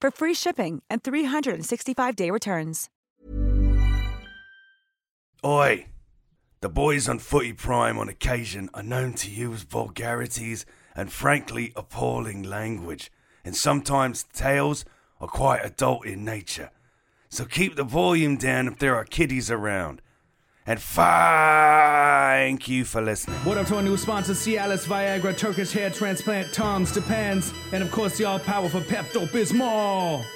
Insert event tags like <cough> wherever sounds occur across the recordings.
for free shipping and 365-day returns. Oi! The boys on Footy Prime on occasion are known to use vulgarities and frankly appalling language, and sometimes tales are quite adult in nature. So keep the volume down if there are kiddies around. And thank you for listening. What up to our new sponsors, Cialis, Viagra, Turkish hair transplant, Tom's, Depends, and of course the all-powerful Pepto-Bismol.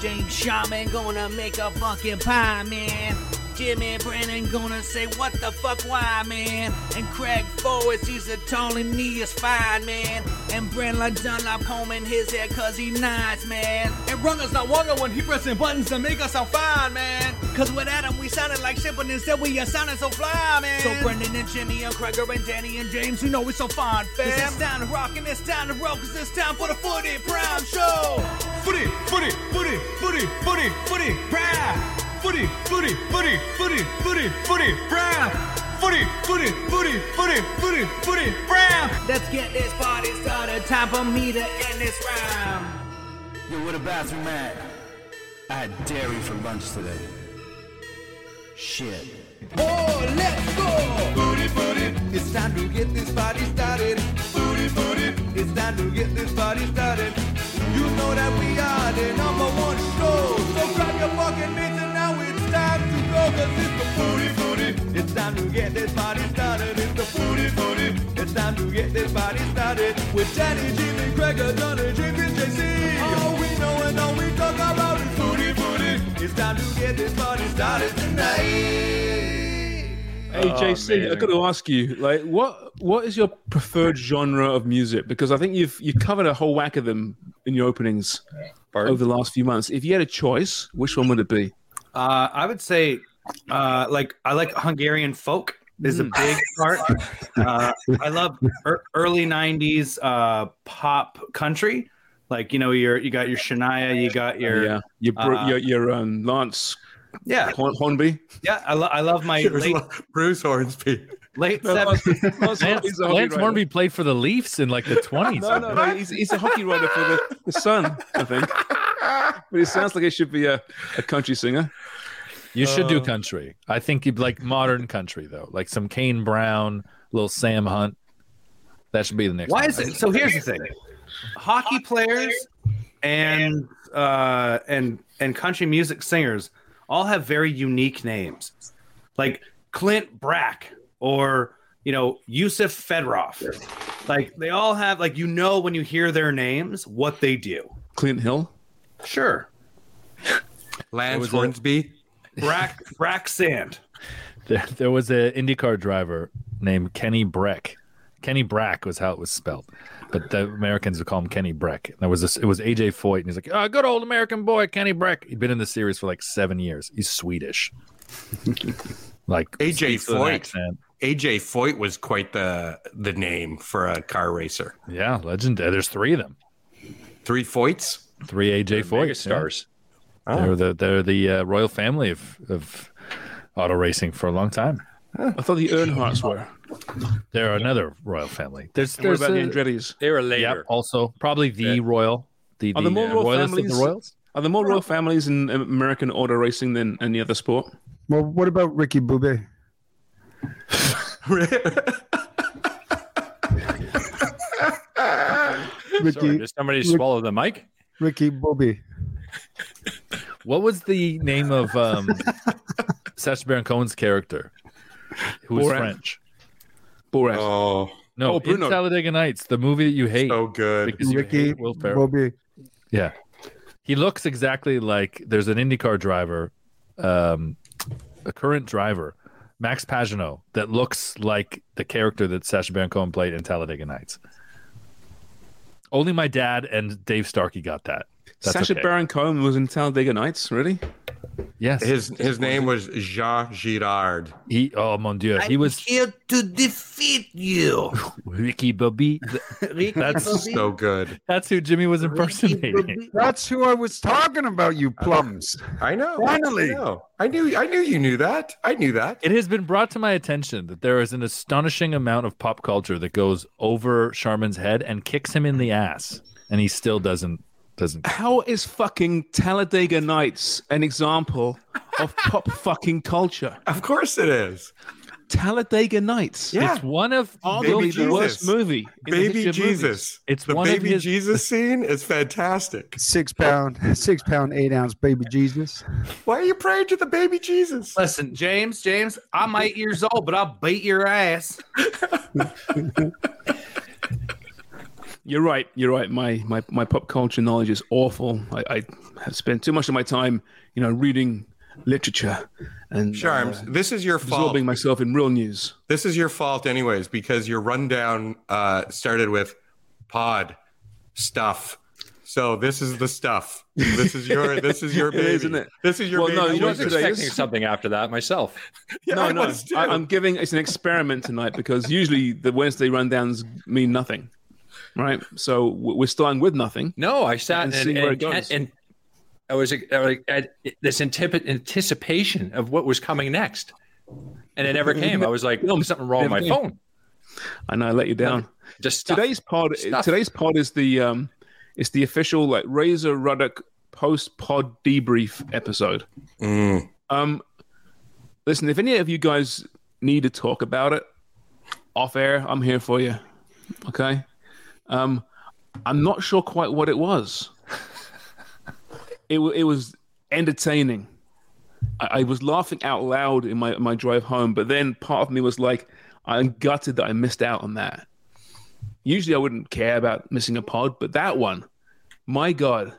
James Sharman gonna make a fucking pie, man. Jimmy Brennan gonna say, What the fuck, why, man? And Craig Forrest, he's a tall and he is fine, man. And Brendan Dunlop combing his hair cause he nice, man. And Runga's not wonga when he pressing buttons to make us sound fine, man. Cause without him we sounded like shit, but instead we are sounding so fly, man. So Brendan and Jimmy and Craig and Danny and James, we know we so fine, fam. Cause it's time to rock and it's time to roll, cause it's time for the Footy Prime Show. Footy, footy, footy, footy, footy, footy, prime. Footy, footy, footy, footy, footy, footy, prime. Footy, footy, footy, footy, footy, footy, prime. Let's get this party started. Time for me to end this round. Yo, where the bathroom at? I had dairy for lunch today. Shit. Oh, let's go! Booty, booty, it's time to get this party started. Booty, booty, it's time to get this party started. You know that we are the number one show. So grab your fucking mitts Cause it's the booty, booty, it's time to get this party started. It's the booty, booty, it's time to get this party started. With Danny, Jimmy, Gregor, Donna, Jake, and JC. All we know and all we talk about is booty, booty. It's time to get this party started tonight. Hey JC, I've got to ask you, like, what what is your preferred genre of music? Because I think you've you've covered a whole whack of them in your openings over the last few months. If you had a choice, which one would it be? Uh, I would say, uh, like I like Hungarian folk is a big part. Uh, <laughs> I love er- early '90s uh, pop country. Like you know, your you got your Shania, you got your yeah, your uh, your, your um, Lance yeah, Horn- Hornby. yeah. I, lo- I love my late Bruce Hornsby. late No, Lance- seventies. Lance Lance, Hornby's a hockey Lance. Hornby played for the Leafs in like the <laughs> 20s. No, no, no. He's, he's a hockey writer for the, the Sun, I think. But he sounds like he should be a, a country singer. You should do Uh, country. I think you'd like modern country though, like some Kane Brown, little Sam Hunt. That should be the next. Why one. is it? So here's the thing: hockey players and uh, and and country music singers all have very unique names, like Clint Brack or you know Yusuf Fedorov. Like they all have like you know when you hear their names what they do. Clint Hill. Sure, Lance Hornsby. Brack Brack Sand. There, there was an IndyCar driver named Kenny Breck. Kenny Brack was how it was spelled, but the Americans would call him Kenny Breck. There was this. It was AJ Foyt, and he's like, "Oh, good old American boy, Kenny Breck." He'd been in the series for like seven years. He's Swedish. <laughs> like AJ speaks with an Foyt. AJ Foyt was quite the the name for a car racer. Yeah, legend. There's three of them. Three Foyts. Three AJ Foyt stars. They're the they're the uh, royal family of of auto racing for a long time. I thought the Earnhardts were. They're another royal family. There's And what there's about the Andretti's? They were Yep, later. also probably the royal. The, Are the, there more uh, royal royalist of families? the royals. Are there more royal families in American auto racing than any other sport? Well, what about Ricky Bobby? <laughs> Ricky, Sorry, did somebody Rick- swallow the mic? Ricky Bobby. What was the name of um, <laughs> Sacha Baron Cohen's character? Who was Borat. French? Borat. Oh, No, Oh, in Talladega Nights, the movie that you hate. so good. because you Ricky hate Will Ferrell. Bobby. Yeah. He looks exactly like there's an IndyCar driver, um, a current driver, Max Pagano, that looks like the character that Sacha Baron Cohen played in Talladega Nights. Only my dad and Dave Starkey got that. That's Sacha okay. Baron Cohen was in Talladega Nights, really? Yes. His his name was Jean Girard. he oh mon dieu. He was here to defeat you. <laughs> Ricky Bobby. <laughs> That's So good. that's who Jimmy was impersonating. That's who I was talking about, you plums. I know. Finally. I, know. I knew. I knew you knew that. I knew that. It has been brought to my attention that there is an astonishing amount of pop culture that goes over Sharman's head and kicks him in the ass, and he still doesn't doesn't. How is fucking Talladega Nights an example of <laughs> pop fucking culture? Of course it is. Talladega Nights. Yeah. It's one of Arguably the worst Jesus. movie. in the Baby of. Jesus. It's the one of baby his- Jesus scene is fantastic. Six pound, six pound, eight ounce baby Jesus. Why are you praying to the baby Jesus? Listen, James, James, I'm eight years old, but I'll beat your ass. <laughs> You're right. You're right. My my my pop culture knowledge is awful. I, I have spent too much of my time, you know, reading literature and Sharms, uh, this is your fault. absorbing myself in real news. This is your fault, anyways, because your rundown uh, started with pod stuff. So this is the stuff. This is your. <laughs> This is your baby. is, isn't it? This is your Well, baby. no, you know I was expecting is? something after that myself. <laughs> Yeah, no, I no. I, I'm giving. It's an experiment tonight because usually the Wednesday rundowns mean nothing, right? So we're starting with nothing. No, I sat And and, see and, where it goes. and I was I was at this anticipation of what was coming next, and it never came. I was like, "Oh, there's <laughs> something wrong with my came. phone." I know I let you down. Just stuff. Today's pod. Stuff. Today's pod is the um, it's the official like Razor Ruddock post pod debrief episode. Mm. Um, listen, if any of you guys need to talk about it off air, I'm here for you. Okay. Um, I'm not sure quite what it was. it it was entertaining. I, I was laughing out loud in my my drive home, but then part of me was like, I'm gutted that I missed out on that. Usually, I wouldn't care about missing a pod, but that one, my God,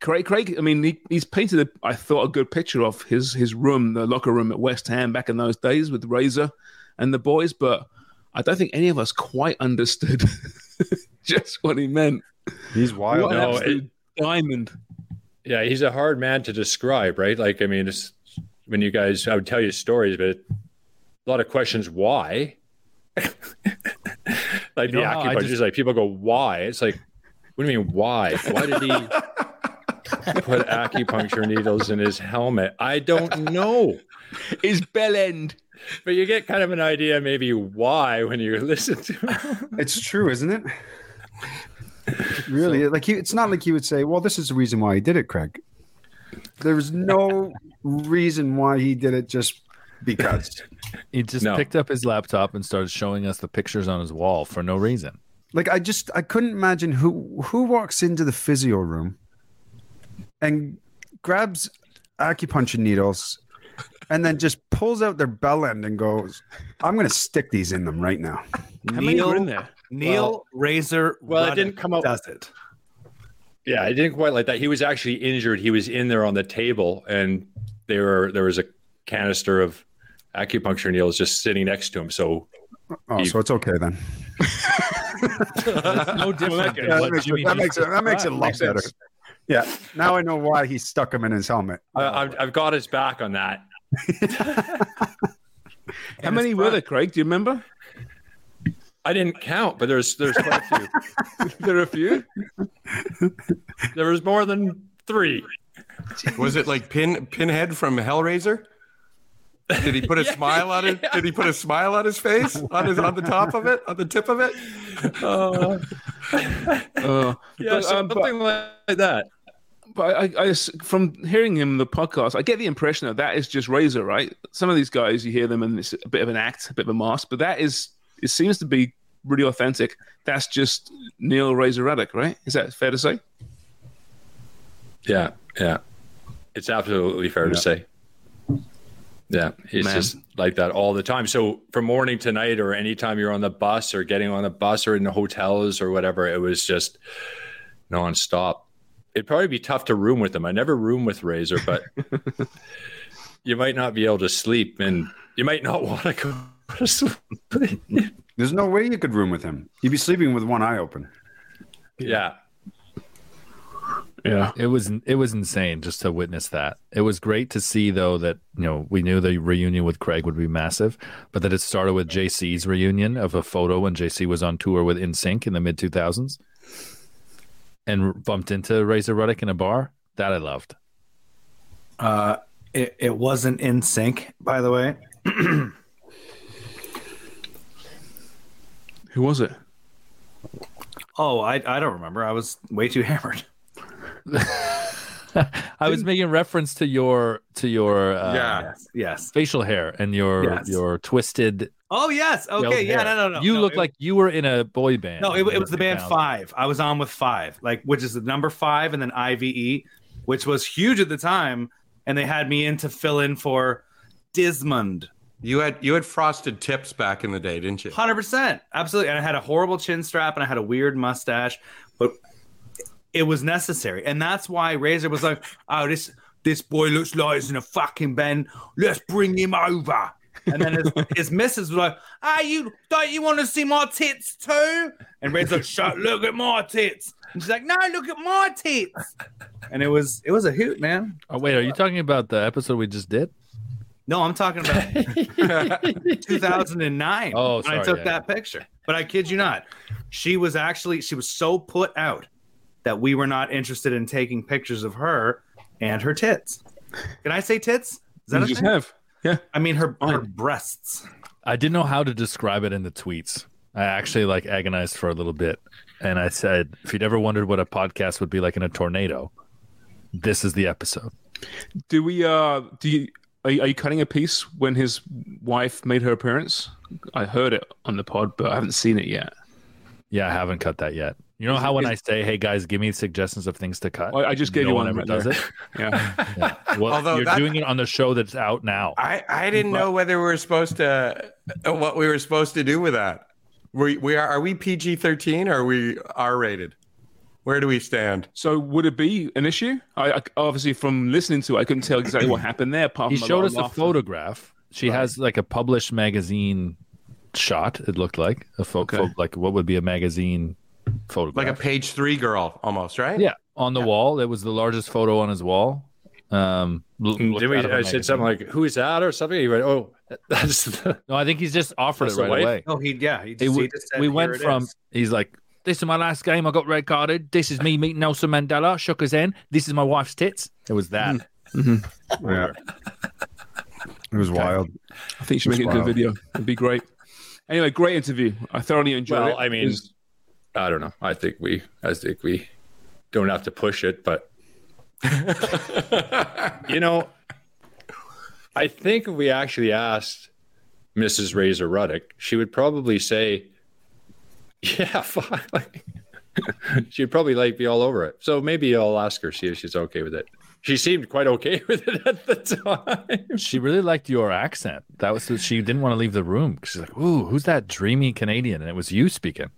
Craig, Craig. I mean, he, he's painted, a, I thought, a good picture of his his room, the locker room at West Ham back in those days with Razor and the boys. But I don't think any of us quite <laughs> understood <laughs> just what he meant. He's wild. What No, absolute diamond. Yeah, he's a hard man to describe, right? Like, I mean, it's, when you guys, I would tell you stories, but a lot of questions. Why? <laughs> like You the know acupuncture, just- like people go, "Why?" It's like, what do you mean, why? Why did he <laughs> put acupuncture needles in his helmet? I don't know. His bell end. But you get kind of an idea, maybe why when you listen to him. It's true, isn't it? <laughs> Really, like he, it's not like you would say, "Well, this is the reason why he did it, Craig." There was no <laughs> reason why he did it just because. <laughs> He just No. picked up his laptop and started showing us the pictures on his wall for no reason. Like I just I couldn't imagine who who walks into the physio room and grabs acupuncture needles and then just pulls out their bell end and goes, "I'm going to stick these in them right now." How many were in there? Neil Well- Razor. well, it didn't come out- Does it? Yeah, it didn't quite like that. He was actually injured. He was in there on the table, and there were there was a canister of acupuncture needles just sitting next to him. So Oh, He- so it's okay then. No different than that what makes, it, that makes it that makes it a lot better. sense. Yeah, now I know why he stuck him in his helmet. I, I've, I've got his back on that. <laughs> How many were there, Craig? Do you remember? I didn't count, but there's there's quite a few. <laughs> there are a few. There was more than three. Was it like Pin Pinhead from Hellraiser? Did he put a <laughs> smile on it? Did he put a smile on his face on his on the top of it, on the tip of it? Uh, Uh, <laughs> yeah, but, um, but- something like that. but I, I s- from hearing him in the podcast, I get the impression that that is just Razor, right? Some of these guys, you hear them and it's a bit of an act, a bit of a mask, but that is, it seems to be really authentic. That's just Neil Razor Ruddock, right? Is that fair to say? Yeah, yeah. It's absolutely fair to say. Yeah, it's Man. just like that all the time. So from morning to night, or anytime you're on the bus or getting on the bus or in the hotels or whatever, it was just nonstop. It'd probably be tough to room with them. I never room with Razor, but <laughs> you might not be able to sleep, and you might not <laughs> want to go. <laughs> There's no way you could room with him. You'd be sleeping with one eye open. yeah, Yeah. It was it was insane just to witness that. It was great to see though that you know we knew the reunion with Craig would be massive, but that it started with JC's reunion of a photo when JC was on tour with NSYNC in the mid 2000s, and bumped into Razor Ruddock in a bar. That I loved. Uh, it, it wasn't in sync, by the way. <clears throat> Who was it? Oh, I, I don't remember. I was way too <laughs> hammered. I was making reference to your to your uh, Yes. Yes. facial hair and your Yes. your twisted. Oh yes. Okay. Yeah. hair. No. No. No. You no, look it- like you were in a boy band. No, it, it was the band Five. I was on with Five, like which is the number five, and then IVE, which was huge at the time, and they had me in to fill in for Dismond. You had you had frosted tips back in the day, didn't you? Hundred percent, absolutely. And I had a horrible chin strap, and I had a weird mustache, but it was necessary, and that's why Razor was like, "Oh, this this boy looks like he's in a fucking band. Let's bring him over." And then his, <laughs> his missus was like, "Ah, you don't you want to see my tits too?" And Razor's like, "Shut, look at my tits." And she's like, "No, look at my tits." And it was it was a hoot, man. Oh wait, are you talking about the episode we just did? No, I'm talking about <laughs> 2009. Oh, when I took yeah, that picture. But I kid you not, she was actually she was so put out that we were not interested in taking pictures of her and her tits. Can I say tits? Is that You a just thing? have. Yeah. I mean her her breasts. I didn't know how to describe it in the tweets. I actually like agonized for a little bit, and I said, if you'd ever wondered what a podcast would be like in a tornado, this is the episode. Do we? Uh, do you? Are you, are you cutting a piece when his wife made her appearance? I heard it on the pod, but I haven't seen it yet. Yeah, I haven't cut that yet. You know Is how when is- I say, "Hey guys, give me suggestions of things to cut," I- I just gave no you one one ever right does there. it. <laughs> Yeah. Yeah. Well, Although you're that- doing it on the show that's out now. I, I didn't know whether we were supposed to uh, what we were supposed to do with that. We we are are we PG thirteen or are we R rated? Where do we stand? So would it be an issue? I, I obviously from listening to it, I couldn't tell exactly what happened there. Apart He from showed us of a laughter. photograph. She has like a published magazine shot. It looked like a pho- pho- like what would be a magazine photograph. Like a page three girl almost, right? Yeah, on the wall. It was the largest photo on his wall. Um, Did we, out of said something like, "Who is that?" or something. He went, "Oh, that's the, No, I think he's just offered That's it right away. Oh, he yeah, he just, w- he just said, we went from is." he's like, "This is my last game. I got red carded. This is me meeting Nelson Mandela. Shook his hand. This is my wife's tits." It was that. Mm-hmm. Yeah. It was wild. I think you should make it a good video. It'd be great. Anyway, great interview. I thoroughly enjoyed it. well, I mean, It was- I don't know. I think we, I think we don't have to push it, but <laughs> you know, I think if we actually asked Mrs. Razor Ruddock, she would probably say, <laughs> "Yeah, fine." Like, <laughs> she'd probably like be all over it. So maybe I'll ask her see if she's okay with it. She seemed quite okay <laughs> with it at the time. She really liked your accent. That was she didn't want to leave the room. She's like, "Ooh, who's that dreamy Canadian?" And it was you speaking.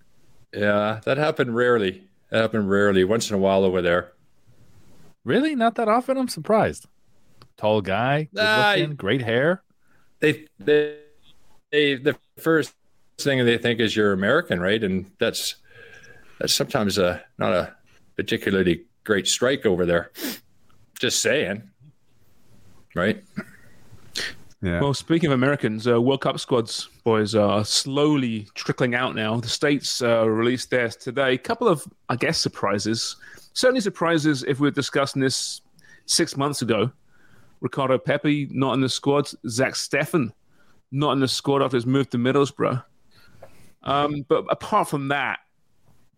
Yeah, that happened rarely. That happened rarely. Once in a while over there. Really, not that often. I'm surprised. Tall guy, good looking, great hair. they they they the first thing they think is you're American, right? And that's that's sometimes a not a particularly great strike over there. Just saying, right? Yeah. Well, speaking of Americans, uh, World Cup squads, boys, are slowly trickling out now. The States uh, released theirs today. A couple of, I guess, surprises. Certainly surprises if we were discussing this six months ago. Ricardo Pepi not in the squad. Zach Steffen not in the squad after his move to Middlesbrough. Um, but apart from that,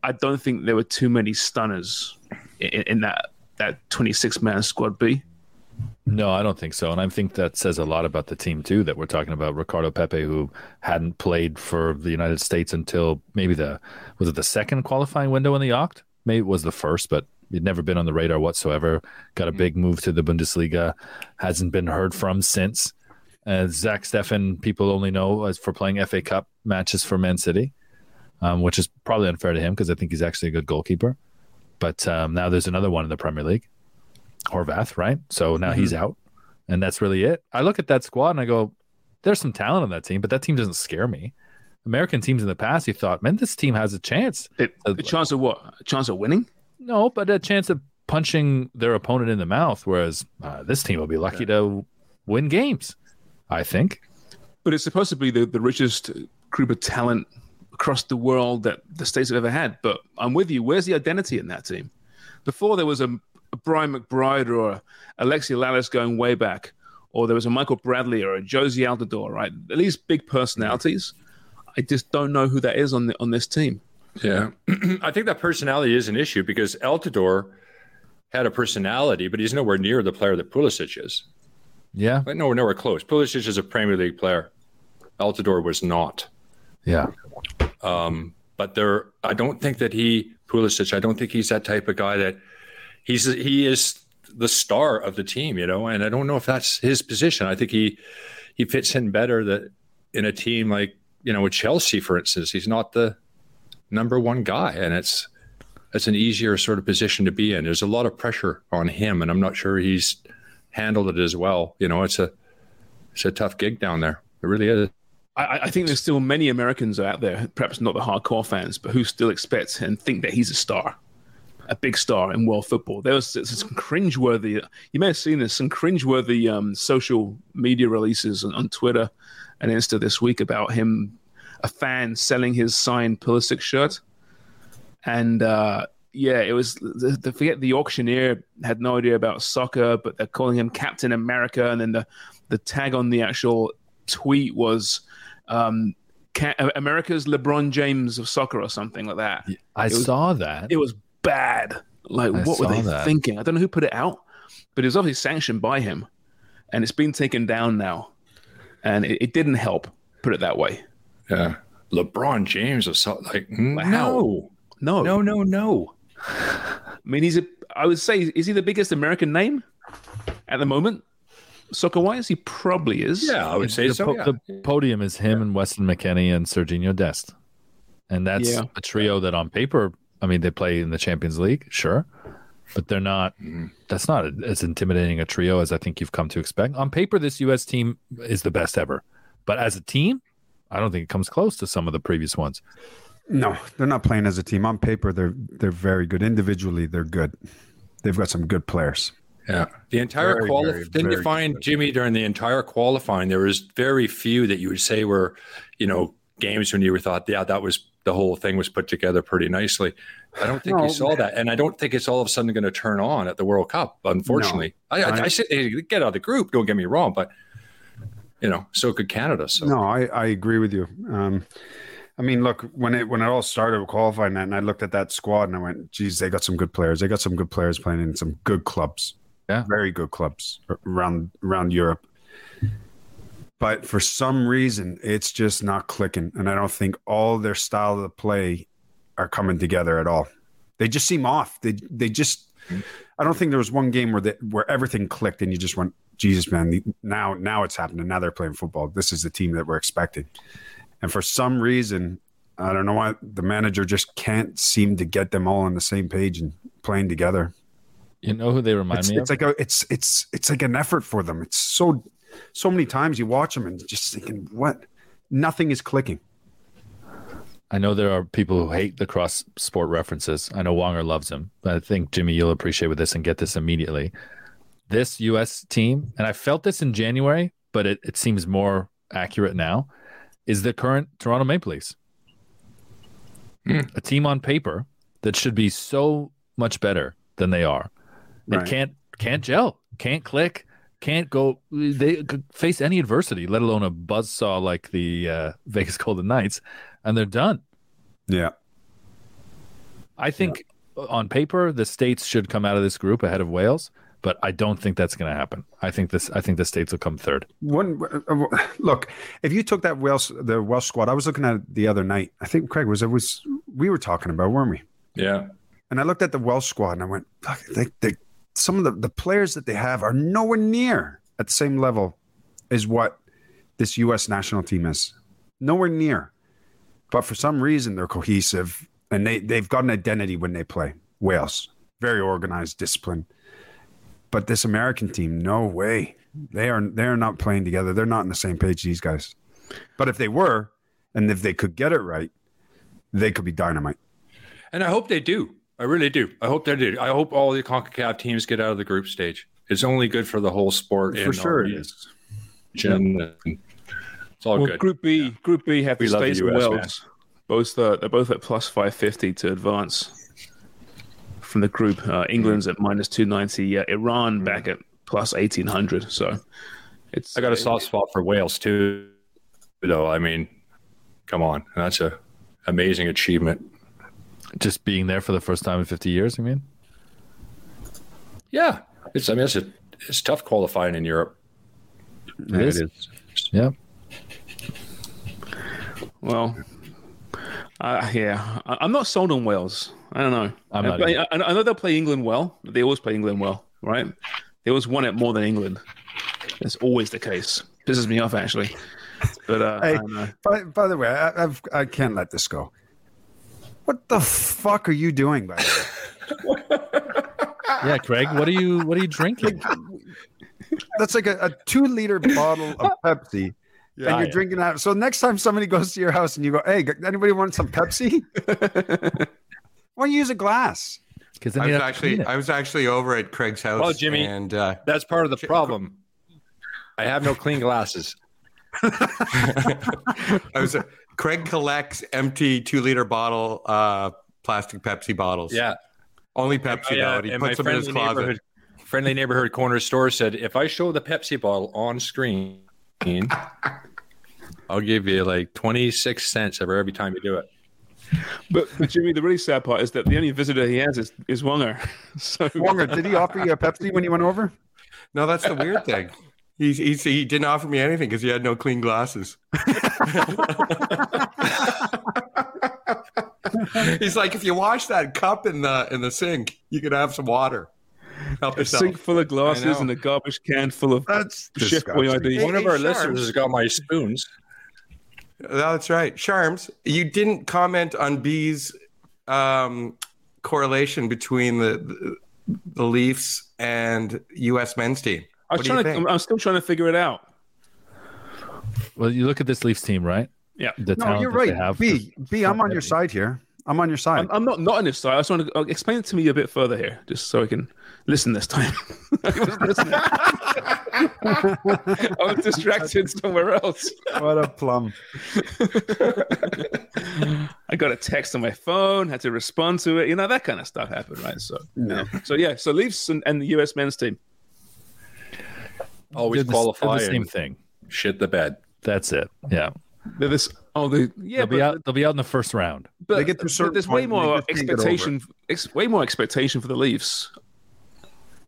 I don't think there were too many stunners in, in that that 26 man squad B. No, I don't think so. And I think that says a lot about the team too. That we're talking about Ricardo Pepi, who hadn't played for the United States until maybe the was it the second qualifying window in the Oct? Maybe it was the first, but He'd never been on the radar whatsoever. Got a big move to the Bundesliga. Hasn't been heard from since. Uh, Zach Steffen, people only know as for playing FA Cup matches for Man City, um, which is probably unfair to him because I think he's actually a good goalkeeper. But um, now there's another one in the Premier League, Horvath, right? So now he's out, and that's really it. I look at that squad and I go, there's some talent on that team, but that team doesn't scare me. American teams in the past, you thought, man, this team has a chance. a chance of what? A chance of winning? No, but a chance of punching their opponent in the mouth. Whereas uh, this team will be lucky to win games. I think. But it's supposed to be the, the richest group of talent across the world that the States have ever had. But I'm with you. Where's the identity in that team? Before there was a, a Brian McBride or a Alexi Lalas going way back, or there was a Michael Bradley or a Jozy Altidore, right? At least big personalities. I just don't know who that is on the, on this team. Yeah, <clears throat> I think that personality is an issue because Altidore had a personality, but he's nowhere near the player that Pulisic is. Yeah, like nowhere, nowhere close. Pulisic is a Premier League player. Altidore was not. Yeah. Um, but there, I don't think that he Pulisic. I don't think he's that type of guy that he's he is the star of the team, you know. And I don't know if that's his position. I think he he fits in better that in a team like you know with Chelsea, for instance. He's not the number one guy, and it's it's an easier sort of position to be in. There's a lot of pressure on him, and I'm not sure he's handled it as well. You know, it's a it's a tough gig down there. It really is. I, I think there's still many Americans out there, perhaps not the hardcore fans, but who still expect and think that he's a star, a big star in world football. There was some cringeworthy. You may have seen this some cringeworthy um, social media releases on, on Twitter and Insta this week about him, a fan selling his signed Pulisic shirt, and uh, yeah, it was. The, the, forget the auctioneer had no idea about soccer, but they're calling him Captain America, and then the the tag on the actual tweet was um, America's LeBron James of soccer or something like that. I was, saw that. It was bad. Like, I what were they that. thinking? I don't know who put it out, but it was obviously sanctioned by him, and it's been taken down now, and it, it didn't help. Put it that way. Yeah, LeBron James of so like no, no, no, no, no. I mean, he's a. I would say, is he the biggest American name at the moment, soccer wise? He probably is. Yeah, I would say the, so. po- yeah. the podium is him and Weston McKennie and Sergio Dest, and that's Yeah. a trio that on paper, I mean, they play in the Champions League, sure, but they're not. Mm-hmm. That's not as intimidating a trio as I think you've come to expect. On paper, this U.S. team is the best ever, but as a team, I don't think it comes close to some of the previous ones. No, they're not playing as a team. On paper, they're they're very good. Individually, they're good. They've got some good players. Yeah, the entire Very, qualifying. very, Didn't you very find Jimmy during the entire qualifying? There was very few that you would say were, you know, games when you were thought, yeah, that was the whole thing was put together pretty nicely. I don't think No, you saw that, and I don't think it's all of a sudden going to turn on at the World Cup. Unfortunately, I, I, I- I said hey, get out of the group. Don't get me wrong, but you know, so could Canada. So No, I, I agree with you. Um, I mean, look when it when it all started with qualifying that, and I looked at that squad and I went, "Geez, they got some good players. They got some good players playing in some good clubs. Yeah, very good clubs around around Europe." But for some reason, it's just not clicking, and I don't think all their style of play are coming together at all. They just seem off. They they just. I don't think there was one game where the, where everything clicked and you just went, Jesus, man! Now now it's happening. Now they're playing football. This is the team that we're expecting. And for some reason, I don't know why the manager just can't seem to get them all on the same page and playing together. You know who they remind It's, me it's of? like a, it's it's it's like an effort for them. It's so so many times you watch them and just thinking, what? Nothing is clicking. I know there are people who hate the cross sport references. I know Wonger loves them, but I think Jimmy, you'll appreciate with this and get this immediately. This U.S. team, and I felt this in January, but it, it seems more accurate now, is the current Toronto Maple Leafs. A team on paper that should be so much better than they are. It can't can't gel, can't click, can't go. They could face any adversity, let alone a buzzsaw like the uh, <laughs> Vegas Golden Knights, and they're done. Yeah. I think on paper the states should come out of this group ahead of Wales, but I don't think that's going to happen. I think this. I think the states will come third. One uh, look, if you took that Welsh the Welsh squad, I was looking at it the other night. I think Craig was it was we were talking about, weren't we? yeah, And I looked at the Welsh squad and I went, Fuck, they, they, some of the, the players that they have are nowhere near at the same level as what this U.S. national team is. Nowhere near. But for some reason, they're cohesive and they, they've got an identity when they play. Wales, very organized, disciplined. But this American team, no way. They are they're not playing together. They're not on the same page. These guys. But if they were, and if they could get it right, they could be dynamite. And I hope they do. I really do. I hope they do. I hope all the CONCACAF teams get out of the group stage. It's only good for the whole sport. For and sure our it is. region. It's all well, good. Group B, Group B have We the love the States and Wales. Both uh, they're both at plus five fifty to advance from the group. Uh, England's at minus two ninety. Yeah, Iran back at plus eighteen hundred. So it's I got a soft spot for Wales too, though. I mean, come on, that's a amazing achievement. Just being there for the first time in 50 years, you mean? Yeah, it's. I mean, it's a, it's tough qualifying in Europe. It is. Yeah. Well, uh, yeah, I'm not sold on Wales. I don't know. I'm not play- I, I know they'll play England well. They always play England well, right? They always won it more than England. That's always the case. Pisses me off actually. But uh, I Hey, don't know. by, by the way, I, I've, I can't let this go. What the fuck are you doing, by the way? <laughs> Yeah, Craig, what are you what are you drinking? That's like a, a two liter bottle of <laughs> Pepsi. Yeah, and you're yeah. drinking out. So next time somebody goes to your house and you go, "Hey, anybody want some Pepsi?" <laughs> Why don't you use a glass? Because I was actually I was actually over at Craig's house. Oh, Jimmy, and uh, that's part of the problem. I have no clean glasses. <laughs> I was. Craig collects empty two liter bottle uh, plastic Pepsi bottles. Yeah. only Pepsi My, though. uh, And he my puts them in his friendly closet. neighborhood- Friendly neighborhood corner store said, if I show the Pepsi bottle on screen, <laughs> I'll give you like twenty six cents every every time you do it. But, but Jimmy, the really sad part is that the only visitor he has is, is Wonger. <laughs> So Wonger, did he offer you a Pepsi when you went over? No, that's the weird thing. He's, he's, he didn't offer me anything because he had no clean glasses. <laughs> he's like, if you wash that cup in the in the sink, you could have some water. Help a yourself. sink full of glasses and a garbage can full of That's shift boy disgusting. One of our Sharms. listeners has got my spoons. That's right. Sharms, you didn't comment on B's um, correlation between the, the the Leafs and U.S. men's team. I was What do you trying to. I'm, I'm still trying to figure it out. Well, you look at this Leafs team, right? Yeah. The No, talent you're that they right. have. B, B, I'm on your side here. I'm on your side. I'm, I'm not not on this side. I just want to uh, explain it to me a bit further here, just so I can listen this time. <laughs> I wasn't listening. <laughs> I was distracted somewhere else. what a plum. <laughs> I got a text on my phone, had to respond to it. You know that kind of stuff happened, right? So, yeah. so yeah. So Leafs and, and the U.S. men's team. Always They're the- qualify. the same thing. Shit the bed. That's it. Yeah. They're this. Oh, they yeah. they'll be but- out. They'll be out in the first round. But They get to a certain there's way point more just can't get over expectation. Ex, way more expectation for the Leafs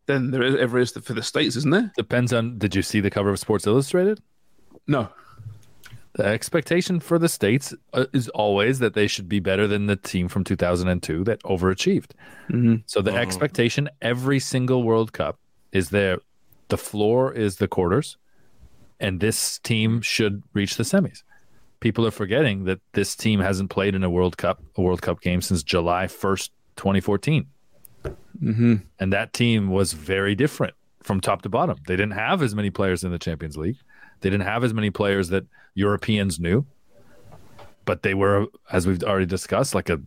than there is, ever is for the states, isn't there? Depends on. Did you see the cover of Sports Illustrated? No. The expectation for the states uh, is always that they should be better than the team from 2002 that overachieved. Mhm. So the expectation every single World Cup is there. The floor is the quarters, and this team should reach the semis. People are forgetting that this team hasn't played in a World Cup a World Cup game since July 1st, 2014. Mm-hmm. And that team was very different from top to bottom. They didn't have as many players in the Champions League. They didn't have as many players that Europeans knew. But they were, as we've already discussed, like a,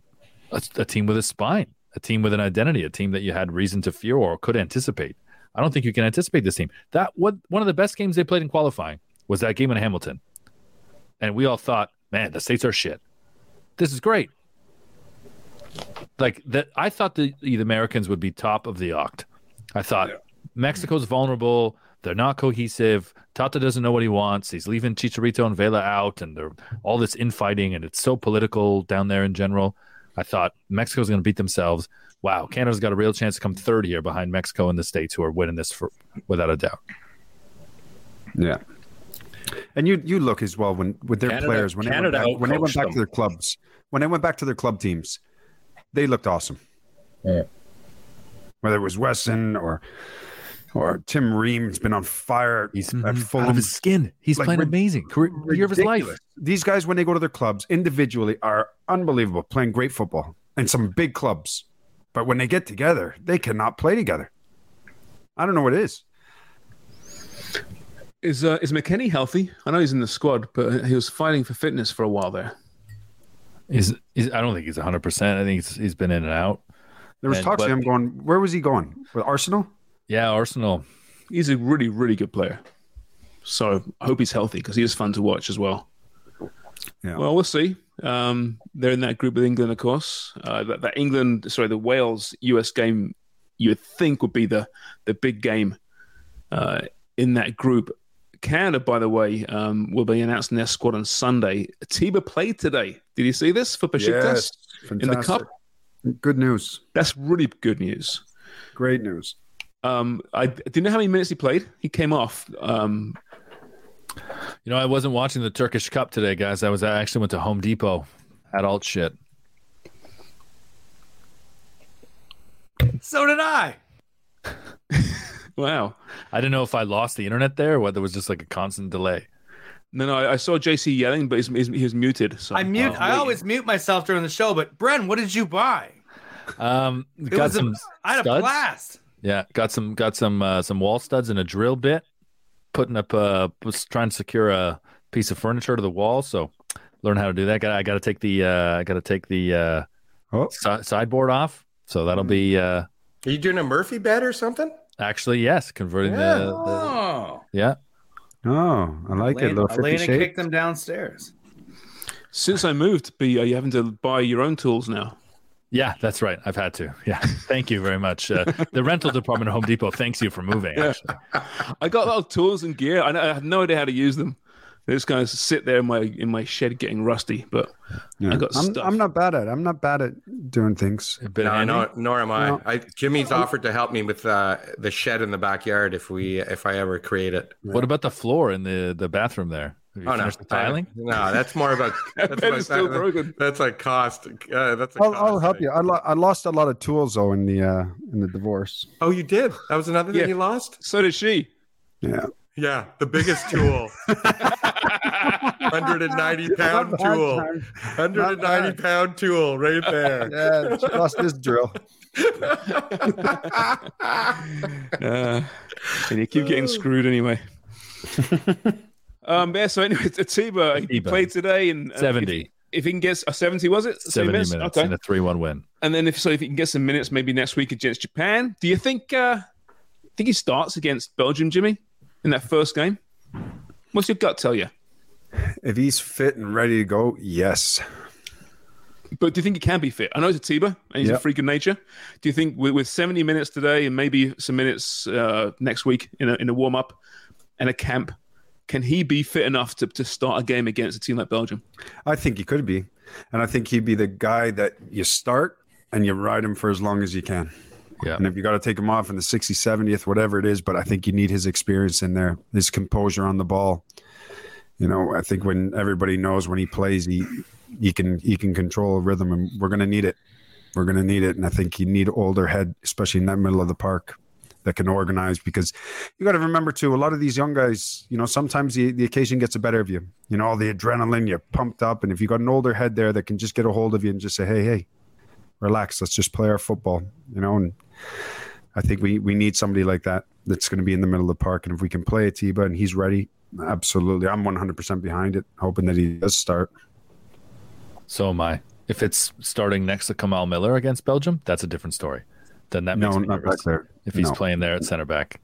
a, a team with a spine, a team with an identity, a team that you had reason to fear or could anticipate. I don't think you can anticipate this team. That what one of the best games they played in qualifying was that game in Hamilton. And we all thought, man, the states are shit. This is great. Like that I thought the, the Americans would be top of the oct. I thought Mexico's vulnerable. They're not cohesive. Tata doesn't know what he wants. He's leaving Chicharito and Vela out, and they're all this infighting, and it's so political down there in general. I thought Mexico's going to beat themselves. Wow, Canada's got a real chance to come third here behind Mexico and the states, who are winning this for without a doubt. Yeah. And you you look as well when with their Canada- players when Canada they went back, when they went back them. to their clubs when they went back to their club teams, they looked awesome. Whether it was Weston or or Tim Ream's been on fire. He's at out of his skin. He's Like, playing rid- amazing. Career, year of his life. These guys, when they go to their clubs individually, are unbelievable, playing great football and some big clubs. But when they get together, they cannot play together. I don't know what it is. Is uh, is McKennie healthy? I know he's in the squad, but he was fighting for fitness for a while there. He's, he's I don't think he's 100. percent I think he's, he's been in and out. There was And- talks of him going. Where was he going? With Arsenal? Yeah, Arsenal. He's a really, really good player. So I hope he's healthy because he is fun to watch as well. Yeah. Well, we'll see. Um, they're in that group with England, of course. Uh, that, that England, sorry, the Wales US game, you would think would be the the big game uh, in that group. Canada, by the way, um, will be announcing their squad on Sunday. Tiba played today. Did you see this for Besiktas in the cup? Good news. That's really good news. Great news. Um, I do you know how many minutes he played? He came off. Um, You know, I wasn't watching the Turkish Cup today, guys. I was I actually went to Home Depot. Had alt shit. So did I. wow. I don't know if I lost the internet there or whether it was just like a constant delay. No, no, I, I saw JC yelling, but he's, he's, he was muted. So I mute. uh, I always mute myself during the show. But Bren, what did you buy? Um, It got was some. I had a studs. blast. Yeah, got some got some uh, some wall studs and a drill bit. Putting up uh was trying to secure a piece of furniture to the wall, so learn how to do that. Got I got to take the uh I got to take the uh oh. si- sideboard off. So that'll be uh Are you doing a Murphy bed or something? Actually yes, converting Yeah. the, the Oh, yeah. Oh, I like it. Little fifty Elena shades. kicked them downstairs. Since I moved, B, are you having to buy your own tools now? Yeah, that's right. I've had to. Yeah. Thank you very much. Uh, the rental department at Home Depot thanks you for moving. Actually. I got a lot of tools and gear. I, I have no idea how to use them. They just kind of sit there in my in my shed getting rusty. But Yeah. I got I'm, stuff. I'm not bad at it. I'm not bad at doing things. Bit No, handy? no, nor am I. No. I. Jimmy's offered to help me with uh, the shed in the backyard if we if I ever create it. What about the floor in the the bathroom there? Have you Oh no, the tiling? no, that's more about <laughs> that's, about, still that- broken. that's like cost. Uh, that's a I'll, cost I'll help thing. you. I, lo- I lost a lot of tools though in the uh, in the divorce. Oh, you did. That was another thing Yeah. you lost. so did she. Yeah. Yeah, the biggest tool. 190 <laughs> pound tool. 190 pound tool right there. <laughs> Yeah, she lost this drill. <laughs> Uh, and you keep getting screwed anyway. um, yeah. So anyway, Atiba he played today and uh, 70. If, if he can get a seventy, was it? 70 minutes Okay. and a 3 1 win. And then if so, if he can get some minutes, maybe next week against Japan. Do you think? Uh, think he starts against Belgium, Jimmy, in that first game? What's your gut tell you? If he's fit and ready to go, yes. But do you think he can be fit? I know he's a Tiba and he's a Yep. freak of nature. Do you think with, with 70 minutes today and maybe some minutes uh, next week in a, in a warm up and a camp, can he be fit enough to, to start a game against a team like Belgium? I think he could be. And I think he'd be the guy that you start and you ride him for as long as you can. Yeah. And if you got to take him off in the 60th, 70th, whatever it is, but I think you need his experience in there, his composure on the ball. You know, I think when everybody knows when he plays, he he can he can control a rhythm, and we're going to need it. We're going to need it, and I think you need older head, especially in that middle of the park, that can organize. Because you got to remember too, a lot of these young guys, you know, sometimes the, the occasion gets the better of you. You know, all the adrenaline, you're pumped up, and if you got an older head there that can just get a hold of you and just say, "Hey, hey, relax, let's just play our football," you know, and I think we we need somebody like that that's going to be in the middle of the park, and if we can play Atiba and he's ready, absolutely, I'm 100% behind it, hoping that he does start. So am I. If it's starting next to Kamal Miller against Belgium, that's a different story. Then that makes No, me not nervous back there. if he's No. playing there at center back.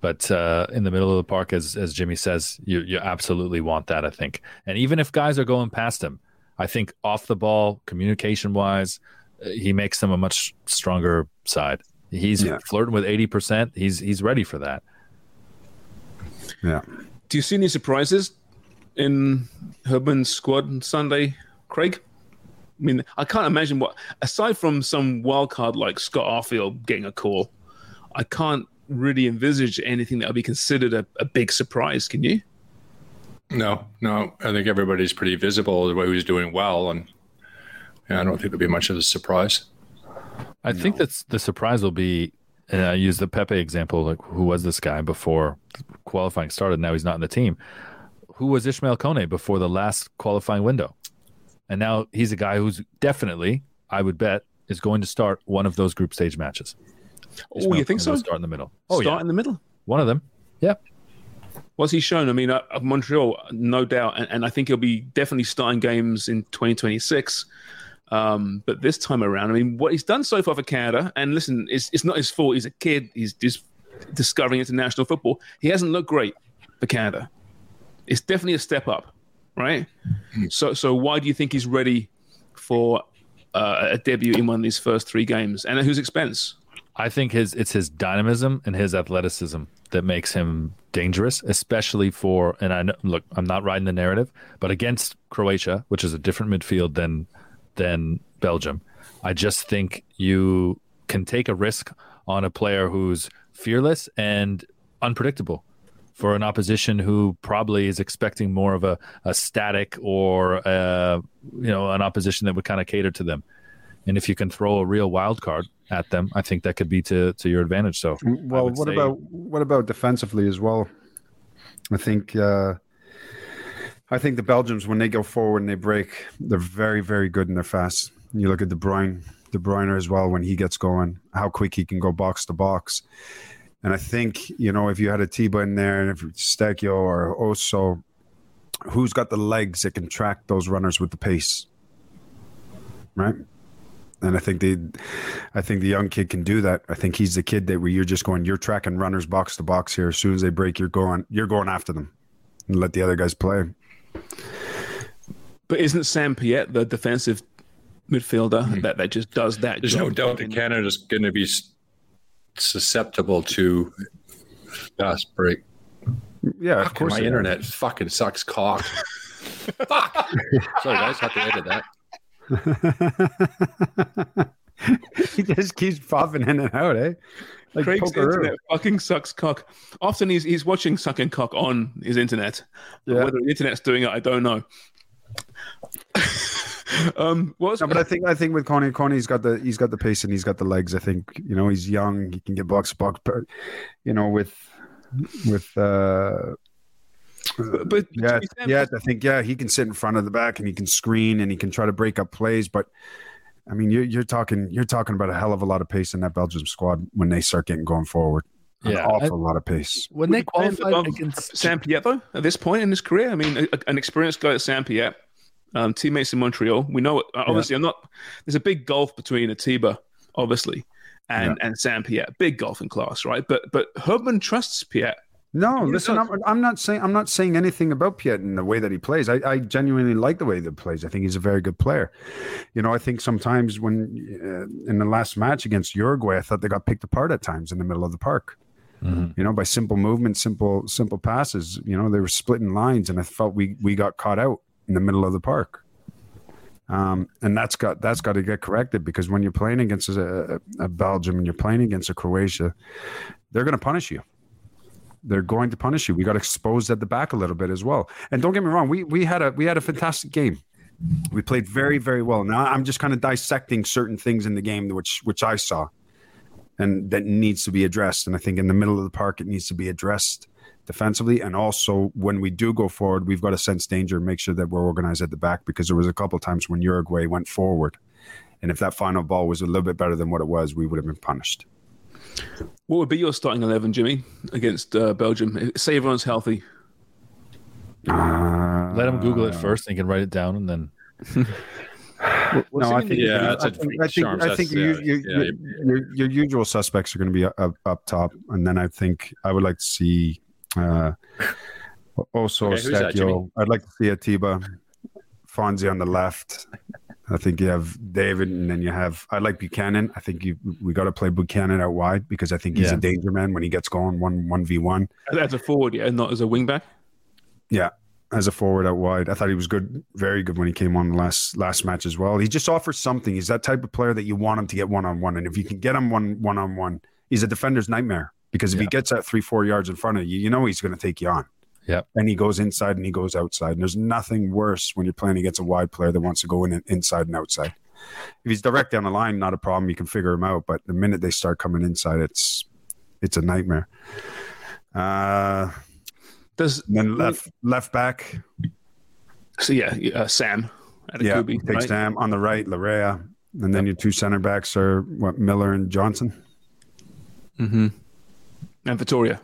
But uh, in the middle of the park, as as Jimmy says, you you absolutely want that. I think, and even if guys are going past him, I think off the ball, communication wise, uh, he makes them a much stronger side. He's Yeah. flirting with eighty percent. He's he's ready for that. Yeah. Do you see any surprises in Herdman's squad on Sunday, Craig? I mean, I can't imagine what, aside from some wild card like Scott Arfield getting a call, I can't really envisage anything that would be considered a, a big surprise. Can you? No, no. I think everybody's pretty visible the way who's doing well, and yeah, I don't think there'll be much of a surprise. I think that's the surprise will be, and I use the Pepi example. Like, who was this guy before qualifying started? Now he's not in the team. Who was Ishmael Kone before the last qualifying window? And now he's a guy who's definitely, I would bet, is going to start one of those group stage matches. Oh, Ishmael you think Kone so? Start in the middle. Oh, Start yeah. in the middle. One of them. Yeah. What's he shown? I mean, uh, Montreal, no doubt, and, and I think he'll be definitely starting games in 2026. Um, but this time around, I mean, what he's done so far for Canada, and listen, it's, it's not his fault. He's a kid. He's just discovering international football. He hasn't looked great for Canada. It's definitely a step up, right? So, so why do you think he's ready for uh, a debut in one of these first three games, and at whose expense? I think his it's his dynamism and his athleticism that makes him dangerous, especially for. And I know, look, I'm not riding the narrative, but against Croatia, which is a different midfield than than Belgium, I just think you can take a risk on a player who's fearless and unpredictable for an opposition who probably is expecting more of a, a static or uh you know an opposition that would kind of cater to them. And if you can throw a real wild card at them, I think that could be to, to your advantage. So, Well, what say- about what about defensively as well? I think uh, I think the Belgians when they go forward and they break, they're very very good and they're fast. You look at De Bruyne, De Bruyne as well when he gets going, how quick he can go box to box. And I think you know if you had Atiba in there and if Eustáquio or Oso, who's got the legs that can track those runners with the pace, right? And I think the, I think the young kid can do that. I think he's the kid that where you're just going, you're tracking runners box to box here. As soon as they break, you're going, you're going after them, and let the other guys play. But isn't Sam Piette the defensive midfielder that, that just does that? There's job? no doubt that Canada's going to be susceptible to fast break. Yeah, of Fuck, course My they are. internet fucking sucks cock. <laughs> Fuck. Sorry, guys, have to edit that. <laughs> he just keeps popping in and out, eh? Like Craig's internet fucking sucks cock. Often he's he's watching sucking cock on his internet. Yeah. Whether the internet's doing it, I don't know. <laughs> um, what No, but I think I think with Koné, Koné's got the he's got the pace and he's got the legs. I think you know he's young. He can get box box, but you know with with uh, but yeah, yeah. I think yeah he can sit in front of the back and he can screen and he can try to break up plays. But I mean, you're you're talking you're talking about a hell of a lot of pace in that Belgium squad when they start getting going forward. An Yeah, awful I- lot of pace. when they Depends qualified on against Sam Piette though at this point in his career. I mean, a, an experienced guy at Sam Piette, um, teammates in Montreal. We know. Uh, obviously, I'm not. There's a big gulf between Atiba, obviously, and and Sam Piette. Big gulf in class, right? But but Herdman trusts Piette. No, listen, I'm, I'm not saying I'm not saying anything about Piette in the way that he plays. I, I genuinely like the way that he plays. I think he's a very good player. You know, I think sometimes when uh, in the last match against Uruguay, I thought they got picked apart at times in the middle of the park. You know, by simple movement, simple simple passes. You know, they were splitting lines, and I felt we we got caught out in the middle of the park. Um, and that's got that's got to get corrected because when you're playing against a, a Belgium and you're playing against a Croatia, they're going to punish you they're going to punish you. We got exposed at the back a little bit as well. And don't get me wrong, we we had a we had a fantastic game. We played very very well. Now I'm just kind of dissecting certain things in the game which which I saw, and that needs to be addressed. And I think in the middle of the park it needs to be addressed defensively, and also when we do go forward, we've got to sense danger make sure that we're organized at the back because there was a couple times when Uruguay went forward, and if that final ball was a little bit better than what it was, we would have been punished. What would be your starting eleven, Jimmy, against uh, Belgium? Say everyone's healthy. Uh, Let him Google it first, and he can write it down, and then. no, I think Yeah, I that's a- think I think, I think that's- your, yeah, your, yeah. your, your, your usual suspects are going to be up, up top, and then I think I would like to see uh, also Okay, who's that, Jimmy? Eustáquio. I'd like to see Atiba, Fonzie on the left. I think you have David, and then you have. I like Buchanan. I think you we got to play Buchanan out wide because I think he's Yeah. a danger man when he gets going one one v one. As a forward, yeah, not as a wing back. Yeah, as a forward out wide, I thought he was good, very good when he came on the last last match as well. He just offers something. He's that type of player that you want him to get one on one, and if you can get him one one on one, he's a defender's nightmare. Because if he gets that three four yards in front of you, you know he's going to take you on. Yeah. And he goes inside and he goes outside. And there's nothing worse when you're playing against a wide player that wants to go in and inside and outside. if he's direct down the line, not a problem. You can figure him out. But the minute they start coming inside, it's it's a nightmare. Uh, Does then left left back? So yeah, uh, Sam. Yeah, Adekugbe, take right? Sam on the right, Laryea, and then your two center backs are what Miller and Johnston. Mm-hmm. And Victoria.